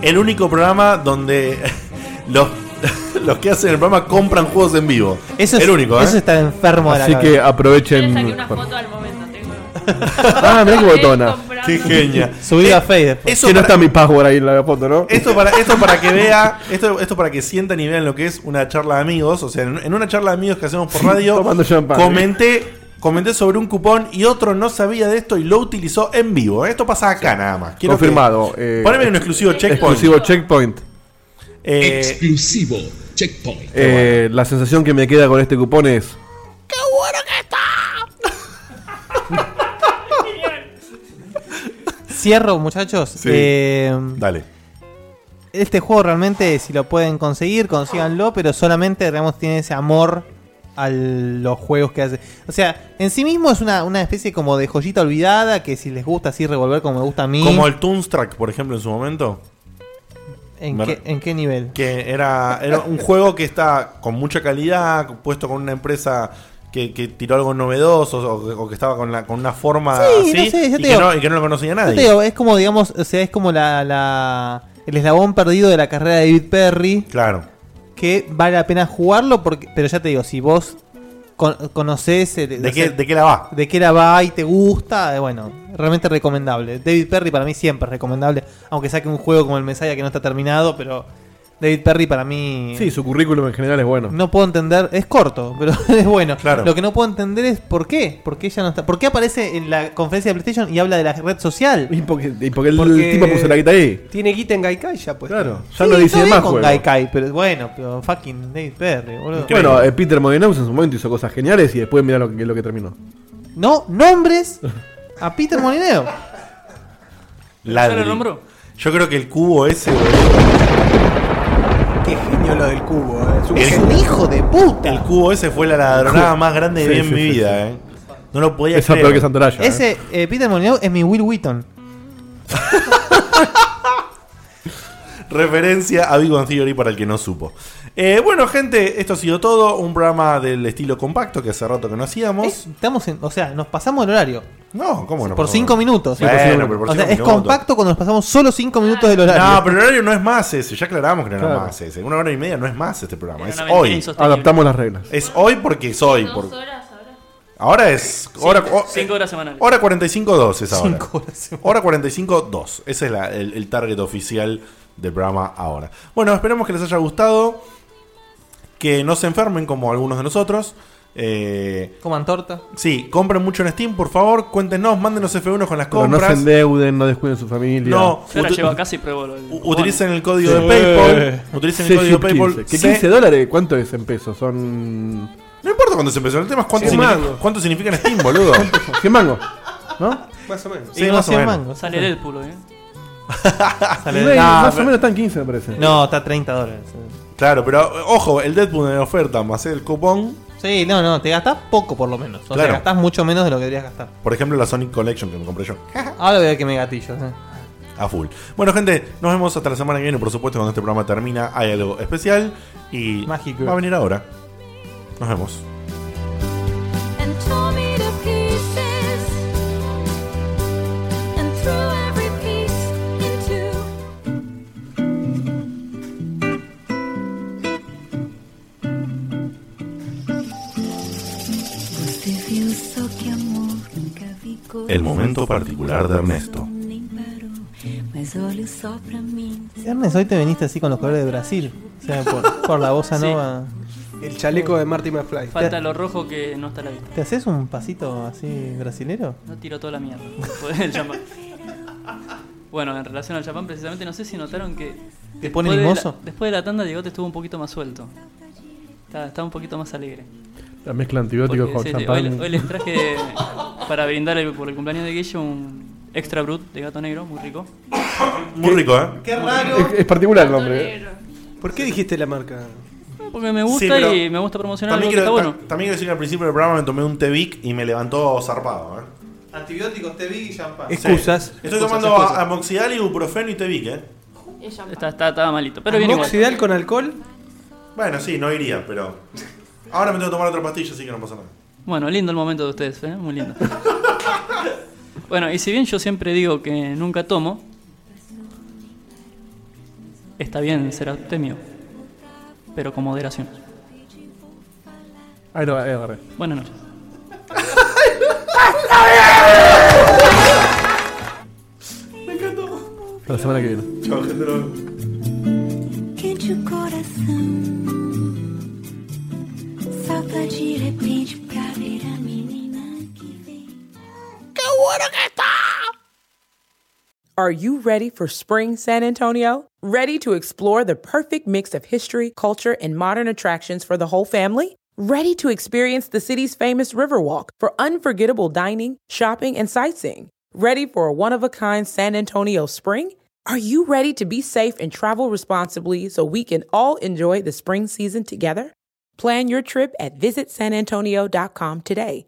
El único programa donde los, los que hacen el programa compran juegos en vivo. Eso es, el único, ¿eh? eso está enfermo de la Así cabeza. que Yo le aprovechen. saqué una foto al momento, tengo. Ah, mirá qué botona. Qué genia. Subí a Face después. Eso Que no para- está mi password ahí en la foto, ¿no? Esto para, esto para que vea, esto, esto para que sientan y vean lo que es una charla de amigos. O sea, en, en una charla de amigos que hacemos por radio, Tomando champán. comenté, comenté sobre un cupón y otro no sabía de esto y lo utilizó en vivo. Esto pasa acá nada más. Quiero que- Confirmado. eh, poneme un exclusivo checkpoint. Exclusivo checkpoint. Eh, Exclusivo checkpoint. Eh, la sensación que me queda con este cupón es. Cierro, muchachos. Sí. Eh, dale. este juego realmente, si lo pueden conseguir, consíganlo, pero solamente digamos, tiene ese amor a los juegos que hace. O sea, en sí mismo es una, una especie como de joyita olvidada que si les gusta así revolver como me gusta a mí. Como el Toonstruck, por ejemplo, en su momento. ¿En, Me- qué, ¿En qué nivel? Que era, era un juego que está con mucha calidad, puesto con una empresa que, que tiró algo novedoso o, o que estaba con, la, con una forma Sí, así no sé, y, que digo- no, y que no lo conocía nadie. te digo, es como, digamos, o sea, es como la, la- el eslabón perdido de la carrera de David Perry. Claro. Que vale la pena jugarlo, porque, pero ya te digo, si vos con- conocés... el- ¿De qué- de qué la va? De qué la va y te gusta, eh, bueno, realmente recomendable. David Perry para mí siempre es recomendable, aunque saque un juego como el Messiah que no está terminado, pero David Perry para mí... Sí, su currículum en general es bueno. No puedo entender, es corto, pero es bueno. Claro. Lo que no puedo entender es por qué, por qué ella no está, por qué aparece en la conferencia de PlayStation y habla de la red social. Y porque, y porque el tipo puso la guita ahí. Tiene guita en Gaikai ya, pues. Claro, Sí, ya no dice más con juego. Gaikai, pero bueno, pero fucking David Perry, boludo. Bueno, eh, Peter Molyneux en su momento hizo cosas geniales y después mira lo que, lo que terminó. No, nombres a Peter Molineo. ¿Ya lo nombró? Yo creo que el cubo ese, Qué genio lo del cubo, eh. Es un El- genio. hijo de puta. El cubo ese fue la ladronada más grande que Sí, vi en sí, mi sí, vida, sí. eh. No lo podía Esa creer. peor que Santoraya. Ese eh, Peter Molineux es mi Will Wheaton. Referencia a Big Bang Theory para el que no supo. Eh, bueno, gente, esto ha sido todo. Un programa del estilo compacto que hace rato que no hacíamos. Estamos en, o sea, nos pasamos el horario. No, ¿cómo no? Por 5 minutos. Bueno, pero por o sea, cinco es minutos. compacto cuando nos pasamos solo 5 minutos del horario. No, pero el horario no es más ese. Ya aclaramos que no Claro. era más ese. Una hora y media no es más este programa. Era Es hoy. Adaptamos las reglas. Es hoy porque es hoy. por- horas ahora. Ahora es. Hora, Cinco- o- cinco horas semanales. Hora 45.2 es ahora. Cinco horas semanales. Hora 45.2. Ese es la- el, el target oficial del programa ahora. Bueno, esperamos que les haya gustado. Que no se enfermen como algunos de nosotros. Eh, Coman torta. sí, compren mucho en Steam, por favor. Cuéntenos, mándenos F1 con las Pero no se compras. endeuden, no descuiden su familia. No, Yo la uti- llevo a casa y pruebo lo u- utilicen el código Sí. de PayPal. Utilicen el Sí, código sí, de PayPal. 15. ¿Qué C- 15 dólares? ¿Cuánto es en pesos? Son. No importa cuándo se empezó. El tema es cuánto, Cien significa, mangos. cuánto significa en Steam, boludo. 100 mangos. ¿No? Más o menos. Sí, Y más o 100 menos. mangos. Sale Deadpool, ¿eh? Sale- No, más pero- o menos están 15, me parece. No, está a 30 dólares. Claro, pero ojo, el Deadpool en oferta más el cupón. Sí, no, no, te gastás poco por lo menos. O Claro. sea, gastás mucho menos de lo que deberías gastar. Por ejemplo, la Sonic Collection que me compré yo. Ahora voy a ver que me gatillo. eh. A full. Bueno, gente, nos vemos hasta la semana que viene. Por supuesto, cuando este programa termina, hay algo especial. Y Mágico. va a venir ahora. Nos vemos. and tore me to El momento particular de Ernesto. Nem parou, mas olha só pra mim. Ernest, hoy te veniste así con los colores de Brasil. O sea, por, por la bossa Sí. nova. El chaleco de Marty McFly. Falta lo rojo que no está a la vista. ¿Te haces un pasito así brasilero? No tiro toda la mierda. champán. Bueno, en relación al champán, precisamente, no sé si notaron que. ¿Te pone después de la- después de la tanda, Diegote estuvo un poquito más suelto. Está, está un poquito más alegre. La mezcla antibióticos con sí, sí, champán. hoy, hoy les traje para brindar el- por el cumpleaños de Guillo un extra brut de gato negro, muy rico. Muy rico, ¿eh? Qué raro. Es, es particular el nombre. ¿eh? ¿Por qué dijiste la marca? Porque me gusta Sí, y me gusta promocionar También quiero, está bueno. ta- también quiero decir que al principio del programa me tomé un Tevic y me levantó zarpado, ¿eh? Antibióticos, te vi y champán. Excusas. Sí. Estoy Excusas, tomando excusas. amoxidal, ibuprofeno y Tevic, ¿eh? Está, está, estaba malito, pero igual. ¿Amoxidal con alcohol? Bueno, sí, no iría, pero. Ahora me tengo que tomar otra pastilla, así que no pasa nada. Bueno, lindo el momento de ustedes, ¿eh? muy lindo. bueno, y si bien yo siempre digo que nunca tomo, está bien ser abstemio, pero con moderación. Ahí lo ahí agarré. Buenas noches. Hasta la semana que viene. Chao, gente. Que está! Are you ready for spring San Antonio? Ready to explore the perfect mix of history, culture, and modern attractions for the whole family? Ready to experience the city's famous Riverwalk for unforgettable dining, shopping, and sightseeing? Ready for a one of a kind San Antonio spring? Are you ready to be safe and travel responsibly so we can all enjoy the spring season together? Plan your trip at visitsanantonio.com today.